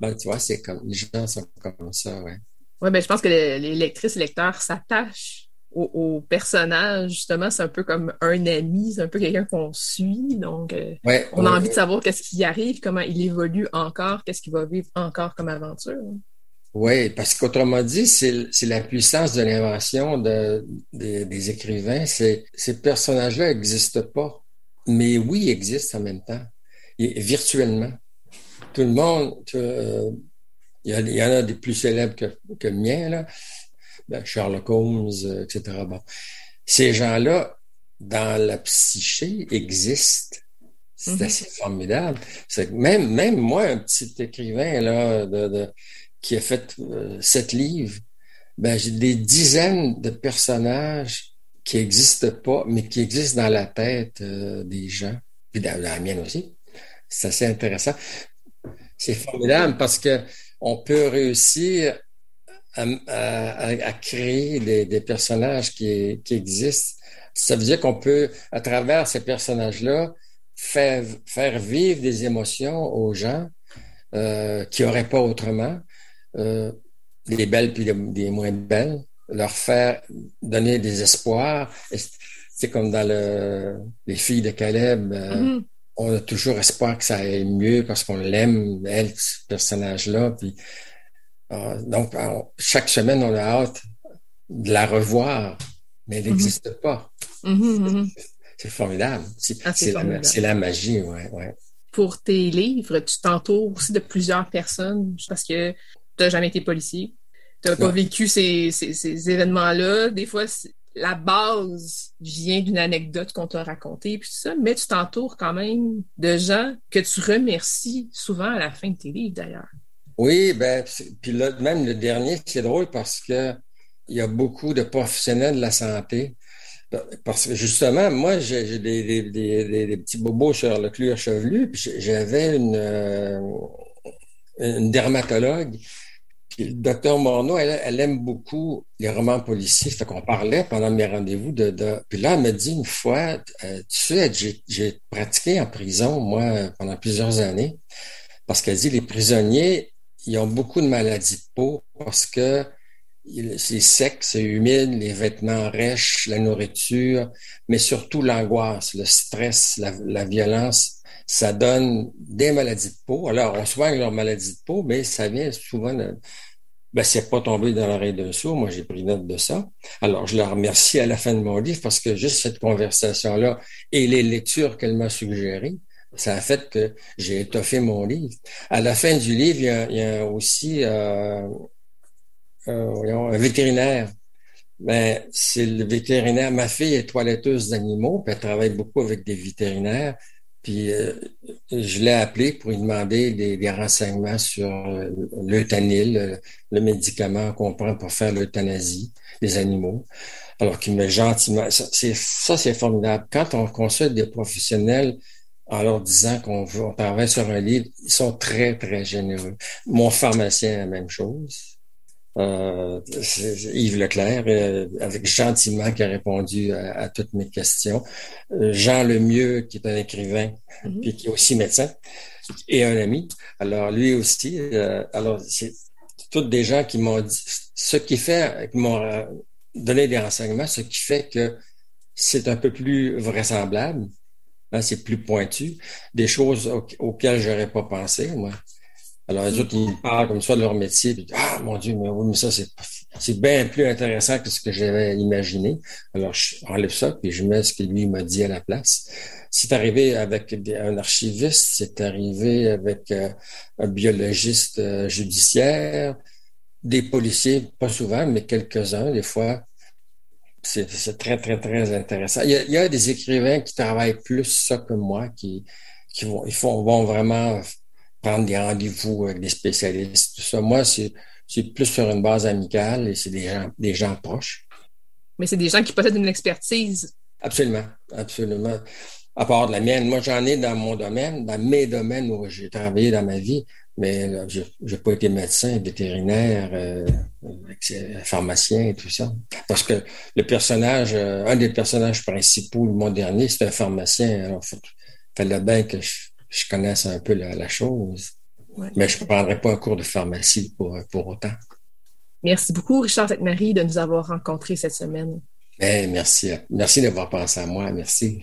Ben, tu vois, c'est comme, les gens sont comme ça, ouais. Oui, ben, je pense que les, les lectrices et lecteurs s'attachent au, personnage, justement, c'est un peu comme un ami, c'est un peu quelqu'un qu'on suit. Donc, euh, on a envie de savoir qu'est-ce qui arrive, comment il évolue encore, qu'est-ce qu'il va vivre encore comme aventure. Oui, parce qu'autrement dit, c'est la puissance de l'invention de, des écrivains. Ces personnages-là n'existent pas, mais oui, ils existent en même temps, et, virtuellement. Tout le monde, euh, il y, en a des plus célèbres que, que le mien, là, Sherlock Holmes, euh, etc. Bon. Ces gens-là, dans la psyché, existent. C'est mm-hmm. assez formidable. C'est même, même moi, un petit écrivain là, de, qui a fait euh, sept livres, ben, j'ai des dizaines de personnages qui n'existent pas, mais qui existent dans la tête euh, des gens, puis dans, la mienne aussi. C'est assez intéressant. C'est formidable parce que on peut réussir à, créer des, personnages qui, existent. Ça veut dire qu'on peut, à travers ces personnages-là, faire, faire vivre des émotions aux gens euh, qui n'auraient pas autrement, euh, des belles puis des, moins belles, leur faire donner des espoirs. C'est comme dans le, les filles de Caleb. Euh, mm-hmm. On a toujours espoir que ça aille mieux parce qu'on l'aime, elle, ce personnage-là. Puis euh, donc, chaque semaine, on a hâte de la revoir, mais elle mm-hmm. n'existe pas. Mm-hmm, c'est formidable. Ah, c'est la, magie, ouais, ouais. Pour tes livres, tu t'entoures aussi de plusieurs personnes parce que tu n'as jamais été policier. Tu n'as pas vécu ces, ces, événements-là. Des fois, la base vient d'une anecdote qu'on t'a racontée, puis tout ça, mais tu t'entoures quand même de gens que tu remercies souvent à la fin de tes livres, d'ailleurs. Oui, ben, puis là, même le dernier, c'est drôle parce que il y a beaucoup de professionnels de la santé. Parce que justement, moi, j'ai des, petits bobos sur le cuir chevelu, puis j'avais une, euh, une dermatologue. Puis le docteur Morneau, elle, aime beaucoup les romans policiers. Fait qu'on parlait pendant mes rendez-vous de, de, Puis là, elle me dit une fois, euh, tu sais, j'ai pratiqué en prison, moi, pendant plusieurs années. Parce qu'elle dit les prisonniers, ils ont beaucoup de maladies de peau parce que c'est sec, c'est humide, les vêtements rêches, la nourriture, mais surtout l'angoisse, le stress, la, violence, ça donne des maladies de peau. Alors, on soigne leurs maladies de peau, mais ça vient souvent de, ben, c'est pas tombé dans l'oreille d'un sourd. Moi, j'ai pris note de ça. Alors, je la remercie à la fin de mon livre parce que juste cette conversation-là et les lectures qu'elle m'a suggérées, ça a fait que j'ai étoffé mon livre. À la fin du livre, il y a, aussi euh, euh, un vétérinaire. Ben, c'est le vétérinaire. Ma fille est toiletteuse d'animaux, puis elle travaille beaucoup avec des vétérinaires. Puis euh, je l'ai appelé pour lui demander des, renseignements sur euh, l'eutanil, le, médicament qu'on prend pour faire l'euthanasie des animaux. Alors qu'il me gentiment. Ça, c'est formidable. Quand on consulte des professionnels en leur disant qu'on on travaille sur un livre, ils sont très, très généreux. Mon pharmacien, la même chose. Euh, Yves Leclerc, euh, avec gentiment qui a répondu à, toutes mes questions. Euh, Jean Lemieux, qui est un écrivain, mm-hmm. puis qui est aussi médecin, et un ami. Alors, lui aussi, euh, alors, c'est toutes des gens qui m'ont dit, ce qui fait, qui m'ont donné des renseignements, ce qui fait que c'est un peu plus vraisemblable, hein, c'est plus pointu, des choses auxquelles j'aurais pas pensé, moi. Alors, les autres, ils parlent comme ça de leur métier, puis ah, mon Dieu, mais oui, mais ça, c'est, c'est bien plus intéressant que ce que j'avais imaginé. Alors, je enlève ça, puis je mets ce que lui m'a dit à la place. C'est arrivé avec un archiviste, c'est arrivé avec euh, un biologiste euh, judiciaire, des policiers, pas souvent, mais quelques-uns, des fois. C'est, très, très, très intéressant. Il y, a, il y, a, des écrivains qui travaillent plus ça que moi, qui, qui vont, ils font, vont vraiment prendre des rendez-vous avec des spécialistes, tout ça. Moi, c'est, c'est plus sur une base amicale et c'est des gens, des gens proches. Mais c'est des gens qui possèdent une expertise. Absolument, absolument. À part de la mienne. Moi, j'en ai dans mon domaine, dans mes domaines où j'ai travaillé dans ma vie, mais je n'ai pas été médecin, vétérinaire, euh, pharmacien et tout ça. Parce que le personnage, euh, un des personnages principaux le mois dernier, c'est un pharmacien. Alors, il fallait bien que je je connaisse un peu la, chose. Mais je ne prendrai pas un cours de pharmacie pour, pour autant. Merci beaucoup, Richard Sainte-Marie, de nous avoir rencontrés cette semaine. Eh, merci. Merci d'avoir pensé à moi. Merci.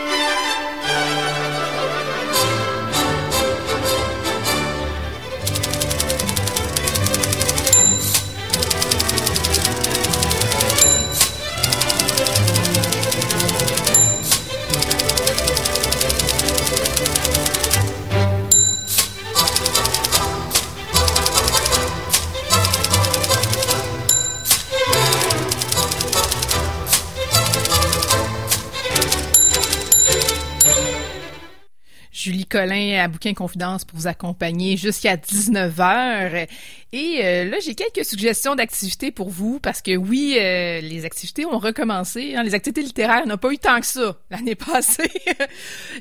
Colin à Bouquin Confidence pour vous accompagner jusqu'à 19h. Et euh, là, j'ai quelques suggestions d'activités pour vous parce que oui, euh, les activités ont recommencé. Hein. les activités littéraires n'ont pas eu tant que ça l'année passée.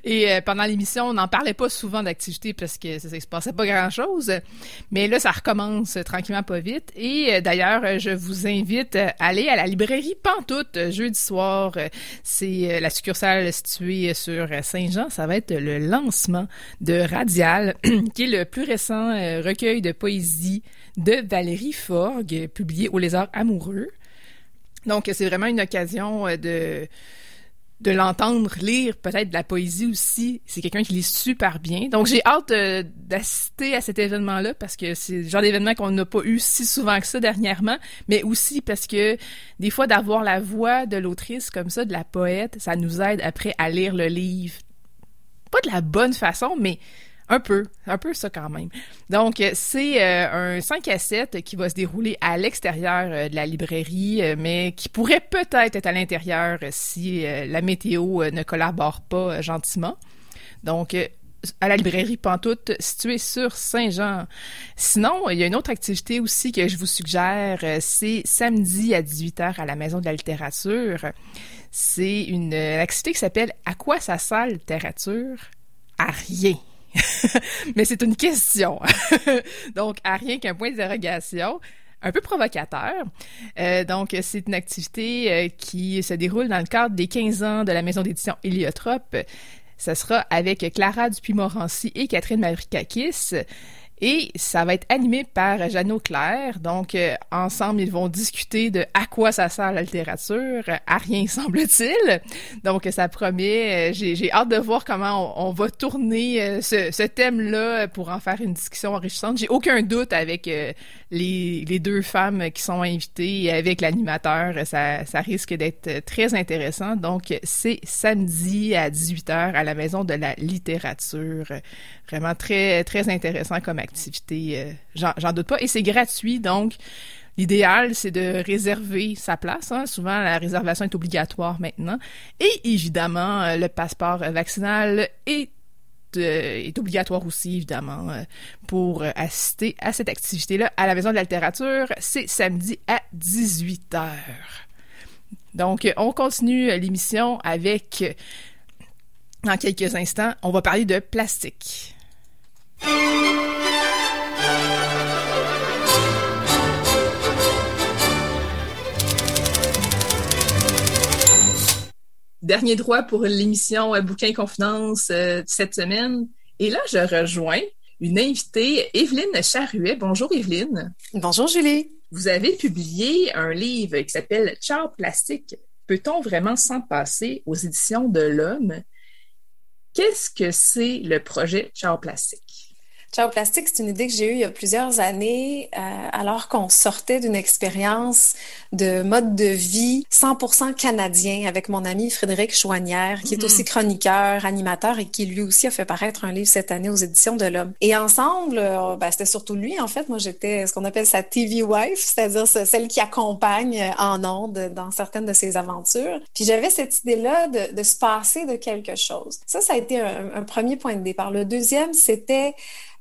Et euh, pendant l'émission, on n'en parlait pas souvent d'activités parce que ça, ne se passait pas grand-chose. Mais là, ça recommence tranquillement pas vite. Et d'ailleurs, je vous invite à aller à la librairie Pantoute jeudi soir. C'est la succursale située sur Saint-Jean. Ça va être le lancement de Radial, qui est le plus récent recueil de poésie de Valérie Forgue, publié au Lézard amoureux. Donc, c'est vraiment une occasion euh, de de l'entendre lire peut-être de la poésie aussi. C'est quelqu'un qui lit super bien. Donc j'ai hâte euh, d'assister à cet événement-là parce que c'est le genre d'événement qu'on n'a pas eu si souvent que ça dernièrement, mais aussi parce que des fois d'avoir la voix de l'autrice comme ça, de la poète, ça nous aide après à lire le livre. Pas de la bonne façon, mais un peu, un peu ça quand même. Donc, c'est euh, un 5 à 7 qui va se dérouler à l'extérieur euh, de la librairie, euh, mais qui pourrait peut-être être à l'intérieur si la météo ne collabore pas gentiment. Donc, à la librairie Pantoute située sur Saint-Jean. Sinon, il y a une autre activité aussi que je vous suggère, euh, c'est samedi à 18h à la Maison de la littérature. C'est une activité qui s'appelle À quoi ça sert littérature? À rien. Mais c'est une question. Donc, à rien qu'un point d'interrogation un peu provocateur. Euh, donc, c'est une activité euh, qui se déroule dans le cadre des 15 ans de la maison d'édition Héliotrope. Ce sera avec Clara Dupuis-Morancy et Catherine Mavrikakis. Et ça va être animé par Jeannot Claire. Donc, euh, ensemble, ils vont discuter de à quoi ça sert la littérature. À rien, semble-t-il. Donc, ça promet. Euh, j'ai hâte de voir comment on, va tourner euh, ce, ce thème-là pour en faire une discussion enrichissante. J'ai aucun doute avec les, les, deux femmes qui sont invitées avec l'animateur. Ça, ça risque d'être très intéressant. Donc, c'est samedi à 18h à la Maison de la littérature. Vraiment très, très intéressant comme activité. Euh, j'en doute pas. Et c'est gratuit, donc l'idéal, c'est de réserver sa place. Hein. Souvent, la réservation est obligatoire maintenant. Et évidemment, euh, le passeport vaccinal est est obligatoire aussi, évidemment, pour assister à cette activité-là à la Maison de la littérature. C'est samedi à 18h. Donc, on continue l'émission avec, dans quelques instants, on va parler de plastique. Dernier droit pour l'émission euh, Bouquin Confidence euh, cette semaine. Et là, je rejoins une invitée, Evelyne Charruet. Bonjour Evelyne. Bonjour Julie. Vous avez publié un livre qui s'appelle Ciao plastique. Peut-on vraiment s'en passer aux éditions de l'Homme? Qu'est-ce que c'est le projet Ciao plastique? Ciao Plastique, c'est une idée que j'ai eue il y a plusieurs années, euh, alors qu'on sortait d'une expérience de mode de vie 100% canadien avec mon ami Frédéric Chouanière, qui est aussi mm-hmm. chroniqueur, animateur et qui lui aussi a fait paraître un livre cette année aux éditions de l'Homme. Et ensemble, euh, ben, c'était surtout lui, en fait. Moi, j'étais ce qu'on appelle sa TV wife, c'est-à-dire celle qui accompagne en ondes dans certaines de ses aventures. Puis j'avais cette idée-là de, de, se passer de quelque chose. Ça, ça a été un, un premier point de départ. Le deuxième, c'était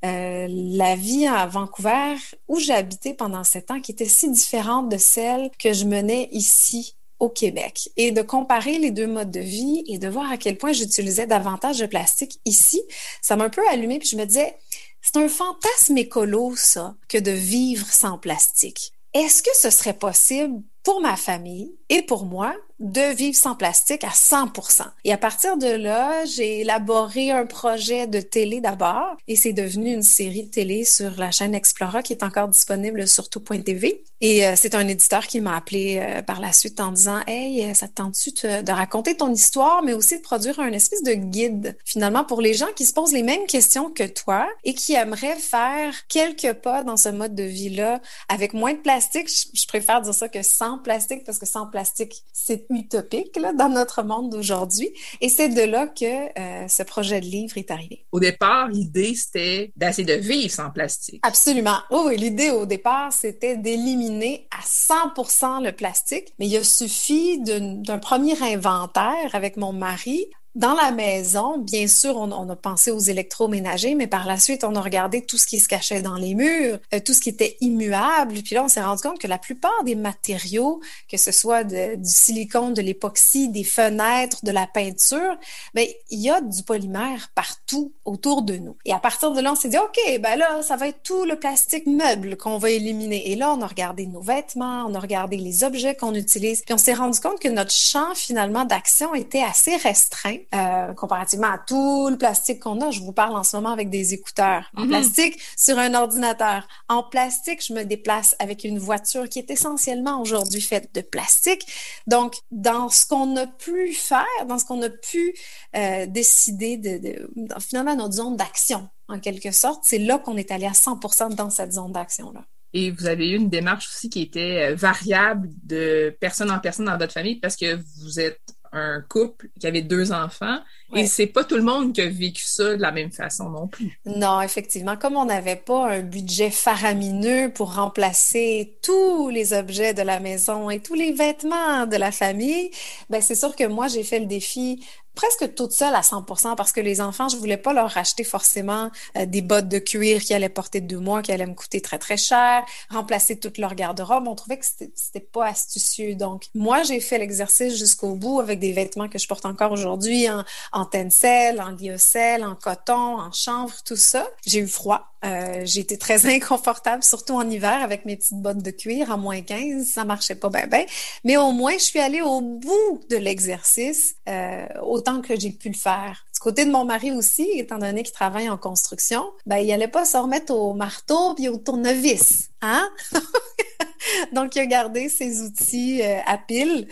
euh, la vie à Vancouver, où habité pendant sept ans, qui était si différente de celle que je menais ici au Québec et de comparer les deux modes de vie et de voir à quel point j'utilisais davantage de plastique ici, ça m'a un peu allumé puis je me disais, c'est un fantasme écolo, ça, que de vivre sans plastique. Est-ce que ce serait possible pour ma famille et pour moi de vivre sans plastique à 100%. Et à partir de là, j'ai élaboré un projet de télé d'abord et c'est devenu une série de télé sur la chaîne Explora qui est encore disponible sur tout.tv. Et euh, c'est un éditeur qui m'a appelé euh, par la suite en disant Hey, euh, ça te tente-tu de raconter ton histoire, mais aussi de produire un espèce de guide finalement pour les gens qui se posent les mêmes questions que toi et qui aimeraient faire quelques pas dans ce mode de vie-là avec moins de plastique. Je, je préfère dire ça que sans plastique parce que sans plastique, c'est utopique là, dans notre monde d'aujourd'hui. Et c'est de là que euh, ce projet de livre est arrivé. Au départ, l'idée, c'était d'essayer de vivre sans plastique. Absolument. Oh, oui, l'idée au départ, c'était d'éliminer à 100% le plastique. Mais il a suffi d'un premier inventaire avec mon mari dans la maison, bien sûr, on, a pensé aux électroménagers, mais par la suite, on a regardé tout ce qui se cachait dans les murs, euh, tout ce qui était immuable. Puis là, on s'est rendu compte que la plupart des matériaux, que ce soit du silicone, de l'époxy, des fenêtres, de la peinture, ben il y a du polymère partout autour de nous. Et à partir de là, on s'est dit, OK, ben là, ça va être tout le plastique meuble qu'on va éliminer. Et là, on a regardé nos vêtements, on a regardé les objets qu'on utilise, puis on s'est rendu compte que notre champ finalement d'action était assez restreint euh, comparativement à tout le plastique qu'on a. Je vous parle en ce moment avec des écouteurs en mhm. plastique sur un ordinateur. En plastique, je me déplace avec une voiture qui est essentiellement aujourd'hui faite de plastique. Donc, dans ce qu'on a pu faire, dans ce qu'on a pu euh, décider de, de, finalement notre zone d'action, en quelque sorte, c'est là qu'on est allé à 100% dans cette zone d'action-là. Et vous avez eu une démarche aussi qui était euh, variable de personne en personne dans votre famille parce que vous êtes un couple qui avait deux enfants. Et c'est pas tout le monde qui a vécu ça de la même façon non plus. Non, effectivement, comme on n'avait pas un budget faramineux pour remplacer tous les objets de la maison et tous les vêtements de la famille, ben c'est sûr que moi j'ai fait le défi presque toute seule à 100 parce que les enfants, je voulais pas leur racheter forcément euh, des bottes de cuir qui allaient porter deux mois, qui allaient me coûter très, très cher, remplacer toute leur garde-robe. On trouvait que c'était pas astucieux. Donc, moi, j'ai fait l'exercice jusqu'au bout avec des vêtements que je porte encore aujourd'hui en, en tencel, en lyocell, en coton, en chanvre, tout ça. J'ai eu froid. Euh, j'ai été très inconfortable, surtout en hiver, avec mes petites bottes de cuir à moins 15. Ça marchait pas bien, bien. Mais au moins, je suis allée au bout de l'exercice, euh, autant que j'ai pu le faire. Du côté de mon mari aussi, étant donné qu'il travaille en construction, ben, il allait pas se remettre au marteau puis au tournevis, hein? Donc, il a gardé ses outils euh, à pile.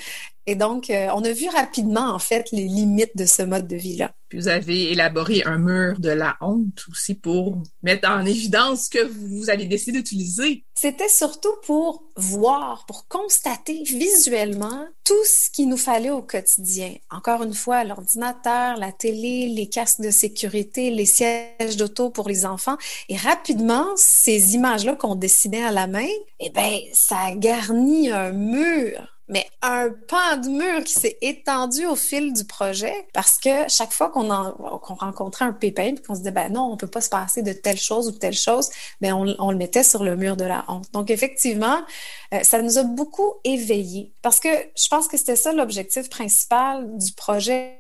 Et donc, euh, on a vu rapidement, en fait, les limites de ce mode de vie-là. Vous avez élaboré un mur de la honte aussi pour mettre en évidence ce que vous avez décidé d'utiliser. C'était surtout pour voir, pour constater visuellement tout ce qu'il nous fallait au quotidien. Encore une fois, l'ordinateur, la télé, les casques de sécurité, les sièges d'auto pour les enfants. Et rapidement, ces images-là qu'on dessinait à la main, eh bien, ça a garni un mur mais un pan de mur qui s'est étendu au fil du projet parce que chaque fois qu'on qu'on rencontrait un pépin et qu'on se disait ben non on peut pas se passer de telle chose ou telle chose ben on, on le mettait sur le mur de la honte. Donc effectivement euh, ça nous a beaucoup éveillés. Parce que je pense que c'était ça l'objectif principal du projet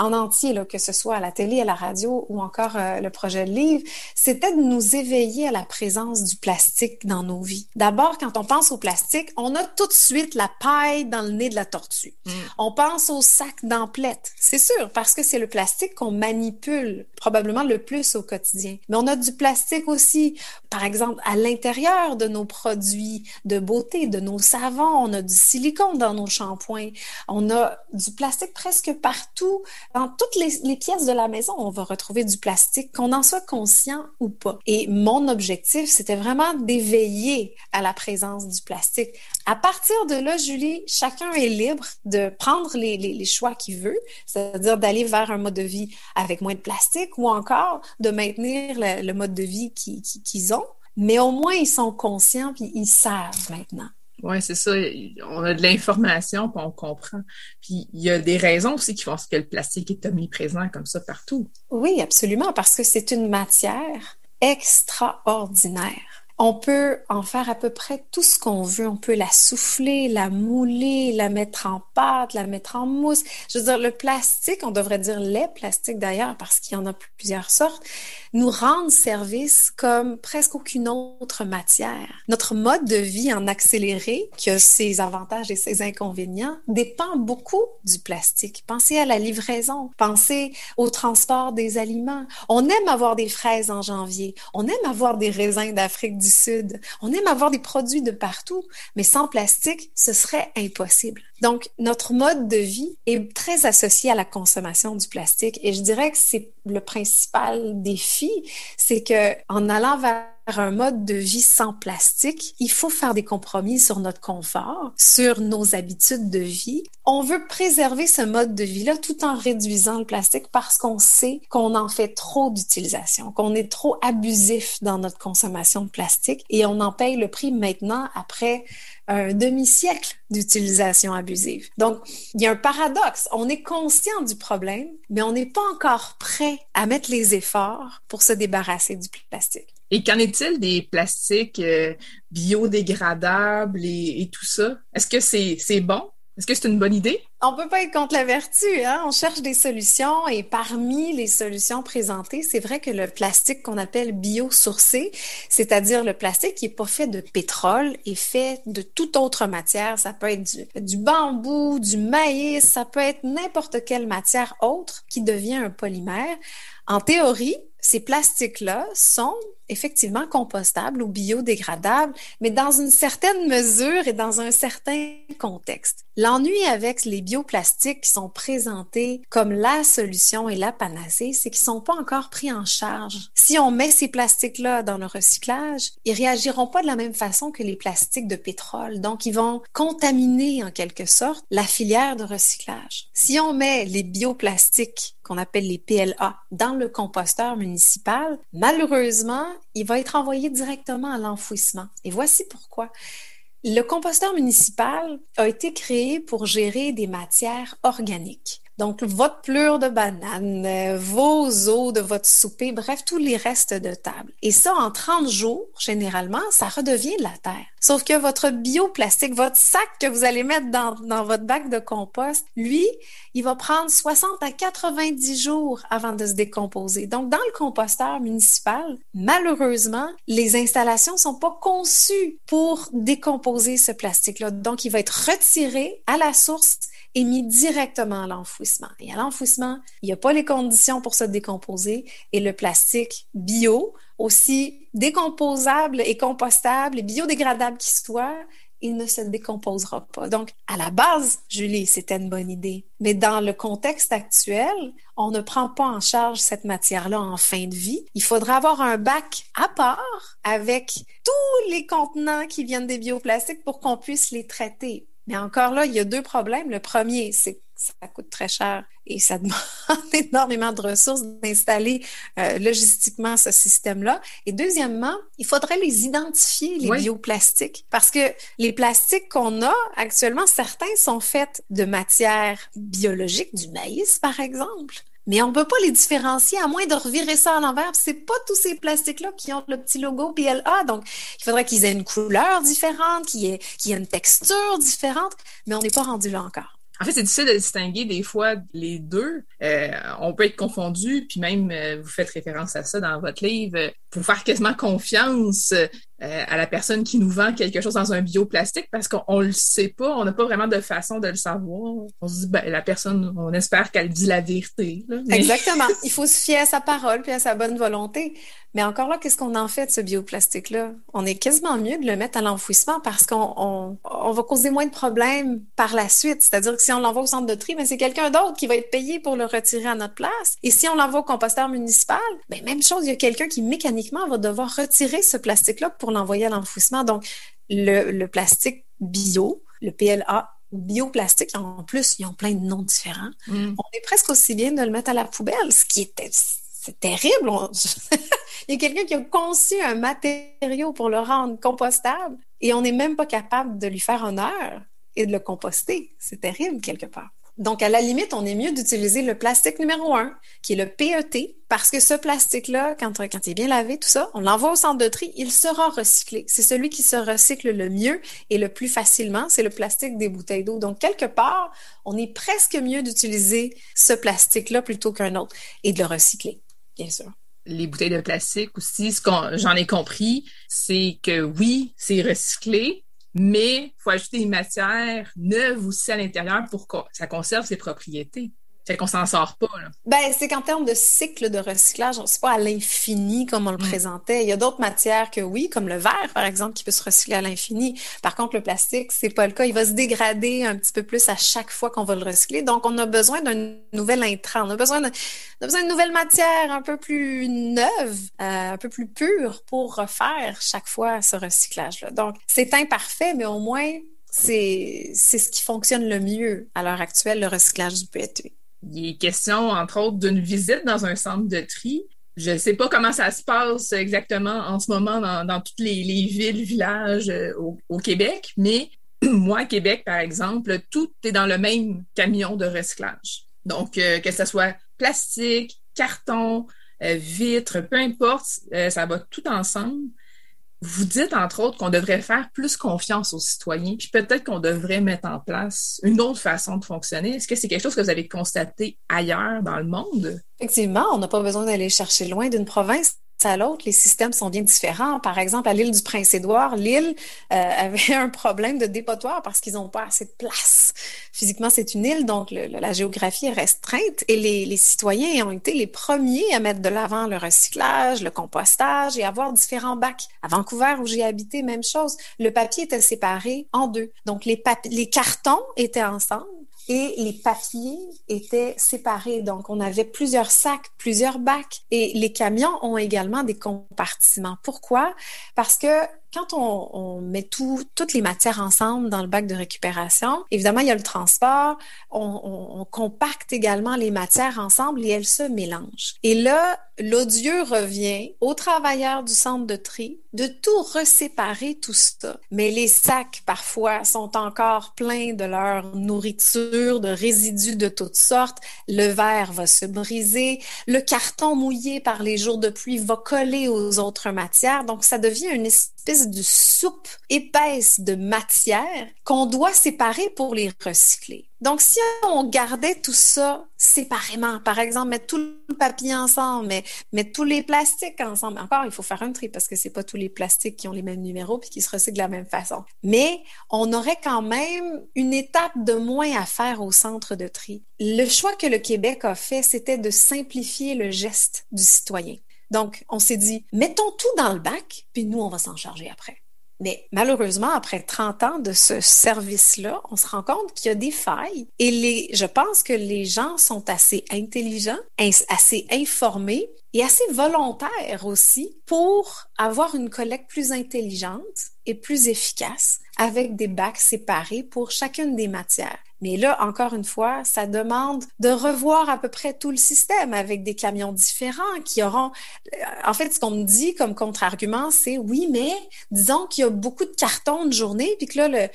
en entier, là, que ce soit à la télé, à la radio ou encore euh, le projet de livre, c'était de nous éveiller à la présence du plastique dans nos vies. D'abord, quand on pense au plastique, on a tout de suite la paille dans le nez de la tortue. Mm. On pense au sac d'emplettes, c'est sûr, parce que c'est le plastique qu'on manipule probablement le plus au quotidien. Mais on a du plastique aussi, par exemple, à l'intérieur de nos produits de beauté, de nos savons, on a du silicone dans nos shampoings, on a du plastique presque partout dans toutes les, pièces de la maison, on va retrouver du plastique, qu'on en soit conscient ou pas. Et mon objectif, c'était vraiment d'éveiller à la présence du plastique. À partir de là, Julie, chacun est libre de prendre les, choix qu'il veut, c'est-à-dire d'aller vers un mode de vie avec moins de plastique ou encore de maintenir le, mode de vie qu'ils ont. Mais au moins, ils sont conscients puis ils savent maintenant. Oui, c'est ça. On a de l'information, puis on comprend. Puis il y a des raisons aussi qui font que le plastique est omniprésent comme ça partout. Oui, absolument, parce que c'est une matière extraordinaire. On peut en faire à peu près tout ce qu'on veut. On peut la souffler, la mouler, la mettre en pâte, la mettre en mousse. Je veux dire, le plastique, on devrait dire les plastiques d'ailleurs, parce qu'il y en a plusieurs sortes, nous rendent service comme presque aucune autre matière. Notre mode de vie en accéléré, qui a ses avantages et ses inconvénients, dépend beaucoup du plastique. Pensez à la livraison, pensez au transport des aliments. On aime avoir des fraises en janvier, on aime avoir des raisins d'Afrique du Sud. On aime avoir des produits de partout, mais sans plastique, ce serait impossible. Donc, notre mode de vie est très associé à la consommation du plastique. Et je dirais que c'est le principal défi, c'est que en allant vers un mode de vie sans plastique, il faut faire des compromis sur notre confort, sur nos habitudes de vie. On veut préserver ce mode de vie-là tout en réduisant le plastique parce qu'on sait qu'on en fait trop d'utilisation, qu'on est trop abusif dans notre consommation de plastique et on en paye le prix maintenant après un demi-siècle d'utilisation abusive. Donc, il y a un paradoxe. On est conscient du problème, mais on n'est pas encore prêt à mettre les efforts pour se débarrasser du plastique. Et qu'en est-il des plastiques euh, biodégradables et, tout ça? Est-ce que c'est bon? Est-ce que c'est une bonne idée? On peut pas être contre la vertu, hein? On cherche des solutions et parmi les solutions présentées, c'est vrai que le plastique qu'on appelle biosourcé, c'est-à-dire le plastique qui est pas fait de pétrole, est fait de toute autre matière. Ça peut être du, du bambou, du maïs, ça peut être n'importe quelle matière autre qui devient un polymère. En théorie, ces plastiques-là sont effectivement compostables ou biodégradables, mais dans une certaine mesure et dans un certain contexte. L'ennui avec les bioplastiques qui sont présentés comme la solution et la panacée, c'est qu'ils sont pas encore pris en charge. Si on met ces plastiques-là dans le recyclage, ils réagiront pas de la même façon que les plastiques de pétrole. Donc, ils vont contaminer en quelque sorte la filière de recyclage. Si on met les bioplastiques qu'on appelle les PLA dans le composteur municipal, malheureusement, il va être envoyé directement à l'enfouissement. Et voici pourquoi. Le composteur municipal a été créé pour gérer des matières organiques. Donc, votre plure de banane, euh, vos os de votre souper, bref, tous les restes de table. Et ça, en 30 jours, généralement, ça redevient de la terre. Sauf que votre bioplastique, votre sac que vous allez mettre dans, votre bac de compost, lui, il va prendre 60 à 90 jours avant de se décomposer. Donc, dans le composteur municipal, malheureusement, les installations sont pas conçues pour décomposer ce plastique-là. Donc, il va être retiré à la source et mis directement à l'enfouissement. Et à l'enfouissement, il n'y a pas les conditions pour se décomposer et le plastique bio, aussi décomposable et compostable et biodégradable qu'il soit, il ne se décomposera pas. Donc, à la base, Julie, c'était une bonne idée. Mais dans le contexte actuel, on ne prend pas en charge cette matière-là en fin de vie. Il faudra avoir un bac à part avec tous les contenants qui viennent des bioplastiques pour qu'on puisse les traiter. Mais encore là, il y a deux problèmes. Le premier, c'est ça coûte très cher et ça demande énormément de ressources d'installer euh, logistiquement ce système-là. Et deuxièmement, il faudrait les identifier, les bioplastiques, parce que les plastiques qu'on a actuellement, certains sont faits de matière biologique, du maïs par exemple. Mais on peut pas les différencier à moins de revirer ça à l'envers. C'est pas tous ces plastiques-là qui ont le petit logo PLA. Donc, il faudrait qu'ils aient une couleur différente, qu'ils aient, qu'ils aient une texture différente. Mais on n'est pas rendu là encore. En fait, c'est difficile de distinguer des fois les deux. Euh, on peut être confondu, puis même euh, vous faites référence à ça dans votre livre, euh, pour faire quasiment confiance euh, à la personne qui nous vend quelque chose dans un bioplastique parce qu'on le sait pas, on n'a pas vraiment de façon de le savoir. On se dit, ben, la personne, on espère qu'elle dit la vérité. Exactement. Il faut se fier à sa parole puis à sa bonne volonté. Mais encore là, qu'est-ce qu'on en fait de ce bioplastique-là? On est quasiment mieux de le mettre à l'enfouissement parce qu'on on, on va causer moins de problèmes par la suite. C'est-à-dire que si on l'envoie au centre de tri, ben, c'est quelqu'un d'autre qui va être payé pour le retirer à notre place. Et si on l'envoie au composteur municipal, ben, même chose, il y a quelqu'un qui mécaniquement va devoir retirer ce plastique-là pour l'envoyer à l'enfouissement. Donc, le, plastique bio, le PLA bioplastique, en plus, ils ont plein de noms différents. Mm. On est presque aussi bien de le mettre à la poubelle, ce qui était c'est terrible. Il y a quelqu'un qui a conçu un matériau pour le rendre compostable et on n'est même pas capable de lui faire honneur et de le composter. C'est terrible quelque part. Donc, à la limite, on est mieux d'utiliser le plastique numéro un, qui est le PET, parce que ce plastique-là, quand, il est bien lavé, tout ça, on l'envoie au centre de tri, il sera recyclé. C'est celui qui se recycle le mieux et le plus facilement, c'est le plastique des bouteilles d'eau. Donc, quelque part, on est presque mieux d'utiliser ce plastique-là plutôt qu'un autre et de le recycler, bien sûr les bouteilles de plastique aussi, ce que j'en ai compris, c'est que oui, c'est recyclé, mais il faut ajouter une matière neuve aussi à l'intérieur pour que ça conserve ses propriétés. Fait qu'on s'en sort pas. Là. Ben, c'est qu'en termes de cycle de recyclage, c'est pas à l'infini comme on le mm. présentait. Il y a d'autres matières que oui, comme le verre, par exemple, qui peut se recycler à l'infini. Par contre, le plastique, c'est pas le cas. Il va se dégrader un petit peu plus à chaque fois qu'on va le recycler. Donc, on a besoin d'un nouvel intrant. On a besoin de, d'une nouvelle matière un peu plus neuve, euh, un peu plus pure pour refaire chaque fois ce recyclage-là. Donc, c'est imparfait, mais au moins, c'est, c'est ce qui fonctionne le mieux à l'heure actuelle, le recyclage du PET. Il est question, entre autres, d'une visite dans un centre de tri. Je ne sais pas comment ça se passe exactement en ce moment dans, toutes les, villes, villages euh, au, Québec, mais moi, Québec, par exemple, tout est dans le même camion de recyclage. Donc, euh, que ce soit plastique, carton, euh, vitre, peu importe, ça va tout ensemble. Vous dites, entre autres, qu'on devrait faire plus confiance aux citoyens, puis peut-être qu'on devrait mettre en place une autre façon de fonctionner. Est-ce que c'est quelque chose que vous avez constaté ailleurs dans le monde? Effectivement, on n'a pas besoin d'aller chercher loin d'une province à l'autre, les systèmes sont bien différents. Par exemple, à l'île du Prince-Édouard, l'île euh, avait un problème de dépotoir parce qu'ils n'ont pas assez de place. Physiquement, c'est une île, donc la géographie est restreinte et les, citoyens ont été les premiers à mettre de l'avant le recyclage, le compostage et avoir différents bacs. À Vancouver, où j'ai habité, même chose. Le papier était séparé en deux. Donc, les, les cartons étaient ensemble et les papiers étaient séparés. Donc, on avait plusieurs sacs, plusieurs bacs et les camions ont également des compartiments. Pourquoi? Parce que quand on, met tout, toutes les matières ensemble dans le bac de récupération, évidemment, il y a le transport, on, compacte également les matières ensemble et elles se mélangent. Et là, l'odieux revient aux travailleurs du centre de tri de tout reséparer tout ça. Mais les sacs, parfois, sont encore pleins de leur nourriture, de résidus de toutes sortes. Le verre va se briser. Le carton mouillé par les jours de pluie va coller aux autres matières. Donc, ça devient une de soupe épaisse de matière qu'on doit séparer pour les recycler. Donc, si on gardait tout ça séparément, par exemple, mettre tout le papier ensemble, mais mettre tous les plastiques ensemble, encore, il faut faire un tri parce que c'est pas tous les plastiques qui ont les mêmes numéros puis qui se recyclent de la même façon. Mais on aurait quand même une étape de moins à faire au centre de tri. Le choix que le Québec a fait, c'était de simplifier le geste du citoyen. Donc, on s'est dit, mettons tout dans le bac, puis nous, on va s'en charger après. Mais malheureusement, après 30 ans de ce service-là, on se rend compte qu'il y a des failles. Et les, je pense que les gens sont assez intelligents, assez informés et assez volontaires aussi pour avoir une collecte plus intelligente et plus efficace avec des bacs séparés pour chacune des matières. Mais là, encore une fois, ça demande de revoir à peu près tout le système avec des camions différents qui auront... En fait, ce qu'on me dit comme contre-argument, c'est oui, mais disons qu'il y a beaucoup de cartons de journée, puis que là,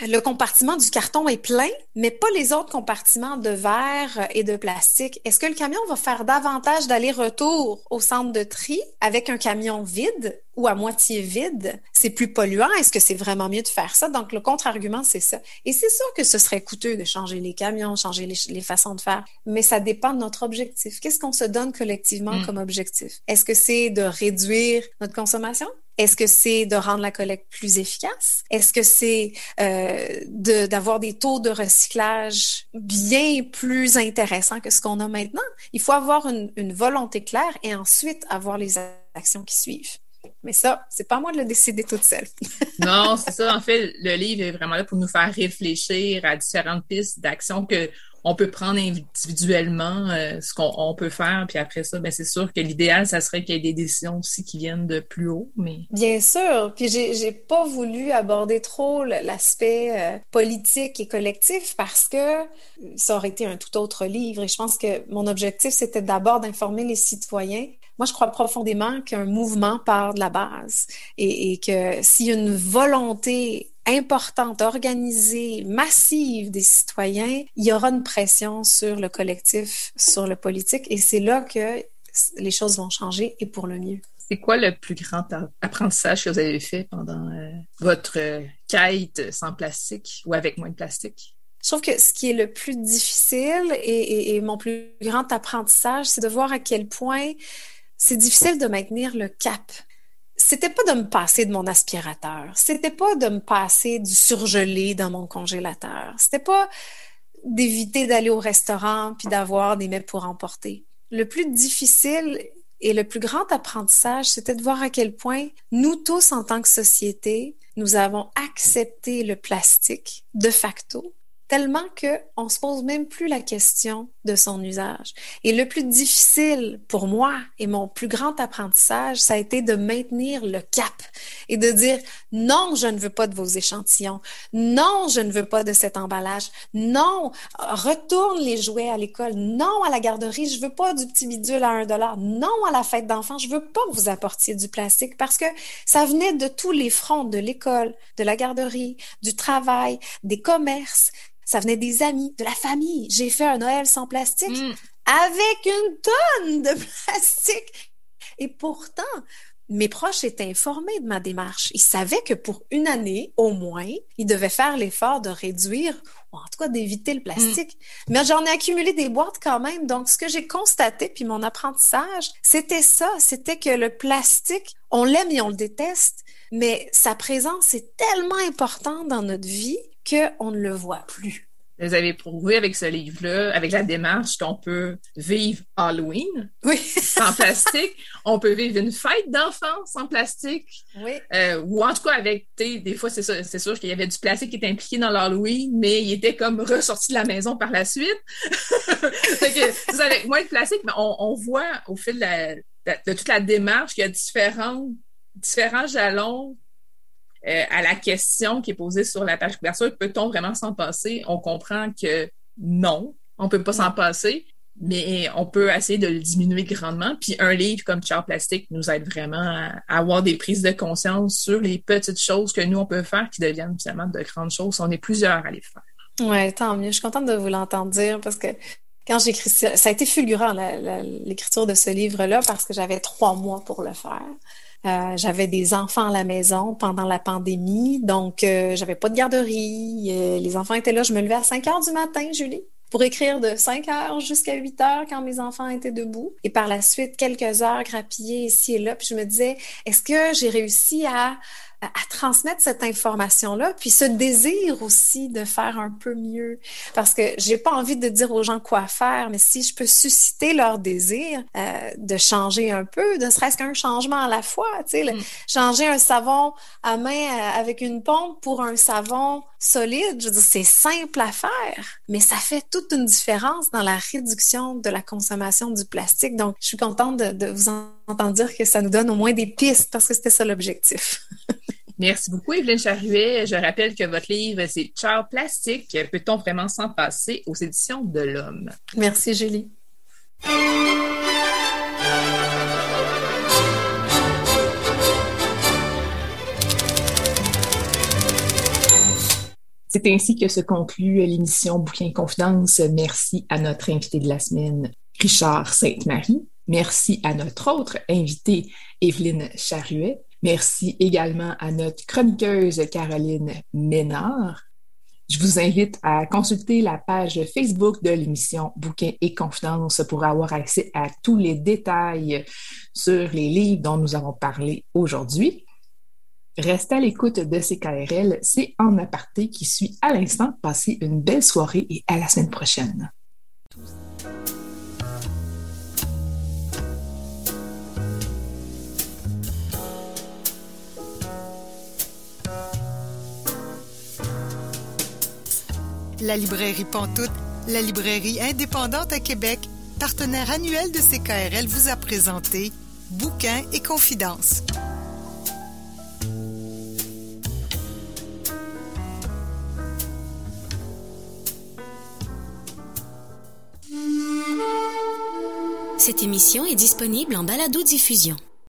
le compartiment du carton est plein, mais pas les autres compartiments de verre et de plastique. Est-ce que le camion va faire davantage d'aller-retour au centre de tri avec un camion vide ou à moitié vide? C'est plus polluant. Est-ce que c'est vraiment mieux de faire ça? Donc, le contre-argument, c'est ça. Et c'est sûr que ce serait coûteux de changer les camions, changer les, façons de faire, mais ça dépend de notre objectif. Qu'est-ce qu'on se donne collectivement mm. comme objectif? Est-ce que c'est de réduire notre consommation? Est-ce que c'est de rendre la collecte plus efficace? Est-ce que c'est euh, d'avoir des taux de recyclage bien plus intéressants que ce qu'on a maintenant? Il faut avoir une, une volonté claire et ensuite avoir les actions qui suivent. Mais ça, c'est pas à moi de le décider toute seule. non, c'est ça. En fait, le livre est vraiment là pour nous faire réfléchir à différentes pistes d'action que on peut prendre individuellement euh, ce qu'on peut faire, puis après ça, ben c'est sûr que l'idéal, ça serait qu'il y ait des décisions aussi qui viennent de plus haut. Mais bien sûr. Puis j'ai j'ai pas voulu aborder trop l'aspect euh, politique et collectif parce que ça aurait été un tout autre livre. Et je pense que mon objectif c'était d'abord d'informer les citoyens. Moi, je crois profondément qu'un mouvement part de la base et, et que s'il y a une volonté importante, organisée, massive des citoyens, il y aura une pression sur le collectif, sur le politique, et c'est là que les choses vont changer et pour le mieux. C'est quoi le plus grand apprentissage que vous avez fait pendant euh, votre quête sans plastique ou avec moins de plastique? Je trouve que ce qui est le plus difficile et, et mon plus grand apprentissage, c'est de voir à quel point c'est difficile de maintenir le cap. C'était pas de me passer de mon aspirateur, c'était pas de me passer du surgelé dans mon congélateur, c'était pas d'éviter d'aller au restaurant puis d'avoir des mets pour emporter. Le plus difficile et le plus grand apprentissage, c'était de voir à quel point nous tous en tant que société, nous avons accepté le plastique de facto tellement que on se pose même plus la question de son usage. Et le plus difficile pour moi et mon plus grand apprentissage, ça a été de maintenir le cap et de dire non, je ne veux pas de vos échantillons. Non, je ne veux pas de cet emballage. Non, retourne les jouets à l'école. Non, à la garderie, je veux pas du petit bidule à un dollar. Non, à la fête d'enfants, je veux pas que vous apportiez du plastique parce que ça venait de tous les fronts de l'école, de la garderie, du travail, des commerces ça venait des amis, de la famille. J'ai fait un Noël sans plastique mm. avec une tonne de plastique. Et pourtant, mes proches étaient informés de ma démarche. Ils savaient que pour une année, au moins, ils devaient faire l'effort de réduire, ou en tout cas d'éviter le plastique. Mm. Mais j'en ai accumulé des boîtes quand même. Donc, ce que j'ai constaté, puis mon apprentissage, c'était ça. C'était que le plastique, on l'aime et on le déteste, mais sa présence est tellement importante dans notre vie qu'on ne le voit plus. Vous avez prouvé avec ce livre-là, avec la démarche qu'on peut vivre Halloween oui. sans plastique, on peut vivre une fête d'enfants sans plastique, oui. Euh, ou en tout cas avec, des fois c'est sûr, c'est sûr qu'il y avait du plastique qui était impliqué dans l'Halloween, mais il était comme ressorti de la maison par la suite. que, vous avec moins de plastique, mais on, voit au fil de, toute la démarche qu'il y a différents, différents jalons Euh, à la question qui est posée sur la page couverture, peut-on vraiment s'en passer? On comprend que non, on peut pas s'en passer, mais on peut essayer de le diminuer grandement. Puis un livre comme Char Plastique nous aide vraiment à, avoir des prises de conscience sur les petites choses que nous, on peut faire qui deviennent finalement de grandes choses. On est plusieurs à les faire. Oui, tant mieux. Je suis contente de vous l'entendre dire parce que quand j'écris ça, ça a été fulgurant, l'écriture de ce livre-là, parce que j'avais trois mois pour le faire. Euh, j'avais des enfants à la maison pendant la pandémie, donc euh, j'avais pas de garderie. Euh, les enfants étaient là, je me levais à 5 heures du matin, Julie, pour écrire de 5 heures jusqu'à 8 heures quand mes enfants étaient debout. Et par la suite, quelques heures grappillées ici et là. Puis je me disais, est-ce que j'ai réussi à à, transmettre cette information-là, puis ce désir aussi de faire un peu mieux. Parce que j'ai pas envie de dire aux gens quoi faire, mais si je peux susciter leur désir euh, de changer un peu, ne serait-ce qu'un changement à la fois, tu sais, mm. changer un savon à main euh, avec une pompe pour un savon solide, je veux dire, c'est simple à faire, mais ça fait toute une différence dans la réduction de la consommation du plastique. Donc, je suis contente de, de vous entendre dire que ça nous donne au moins des pistes parce que c'était ça l'objectif. Merci beaucoup, Evelyne Charruet. Je rappelle que votre livre, c'est Char plastique. Peut-on vraiment s'en passer aux éditions de l'Homme? Merci, Julie. C'est ainsi que se conclut l'émission Bouquin Confidence. Merci à notre invité de la semaine, Richard Sainte-Marie. Merci à notre autre invité, Evelyne Charruet. Merci également à notre chroniqueuse Caroline Ménard. Je vous invite à consulter la page Facebook de l'émission Bouquins et Confidences pour avoir accès à tous les détails sur les livres dont nous avons parlé aujourd'hui. Restez à l'écoute de CKRL, c'est en aparté qui suit à l'instant. Passez une belle soirée et à la semaine prochaine. La librairie Pantoute, la librairie indépendante à Québec, partenaire annuel de CKRL, vous a présenté Bouquins et Confidences. Cette émission est disponible en balado-diffusion.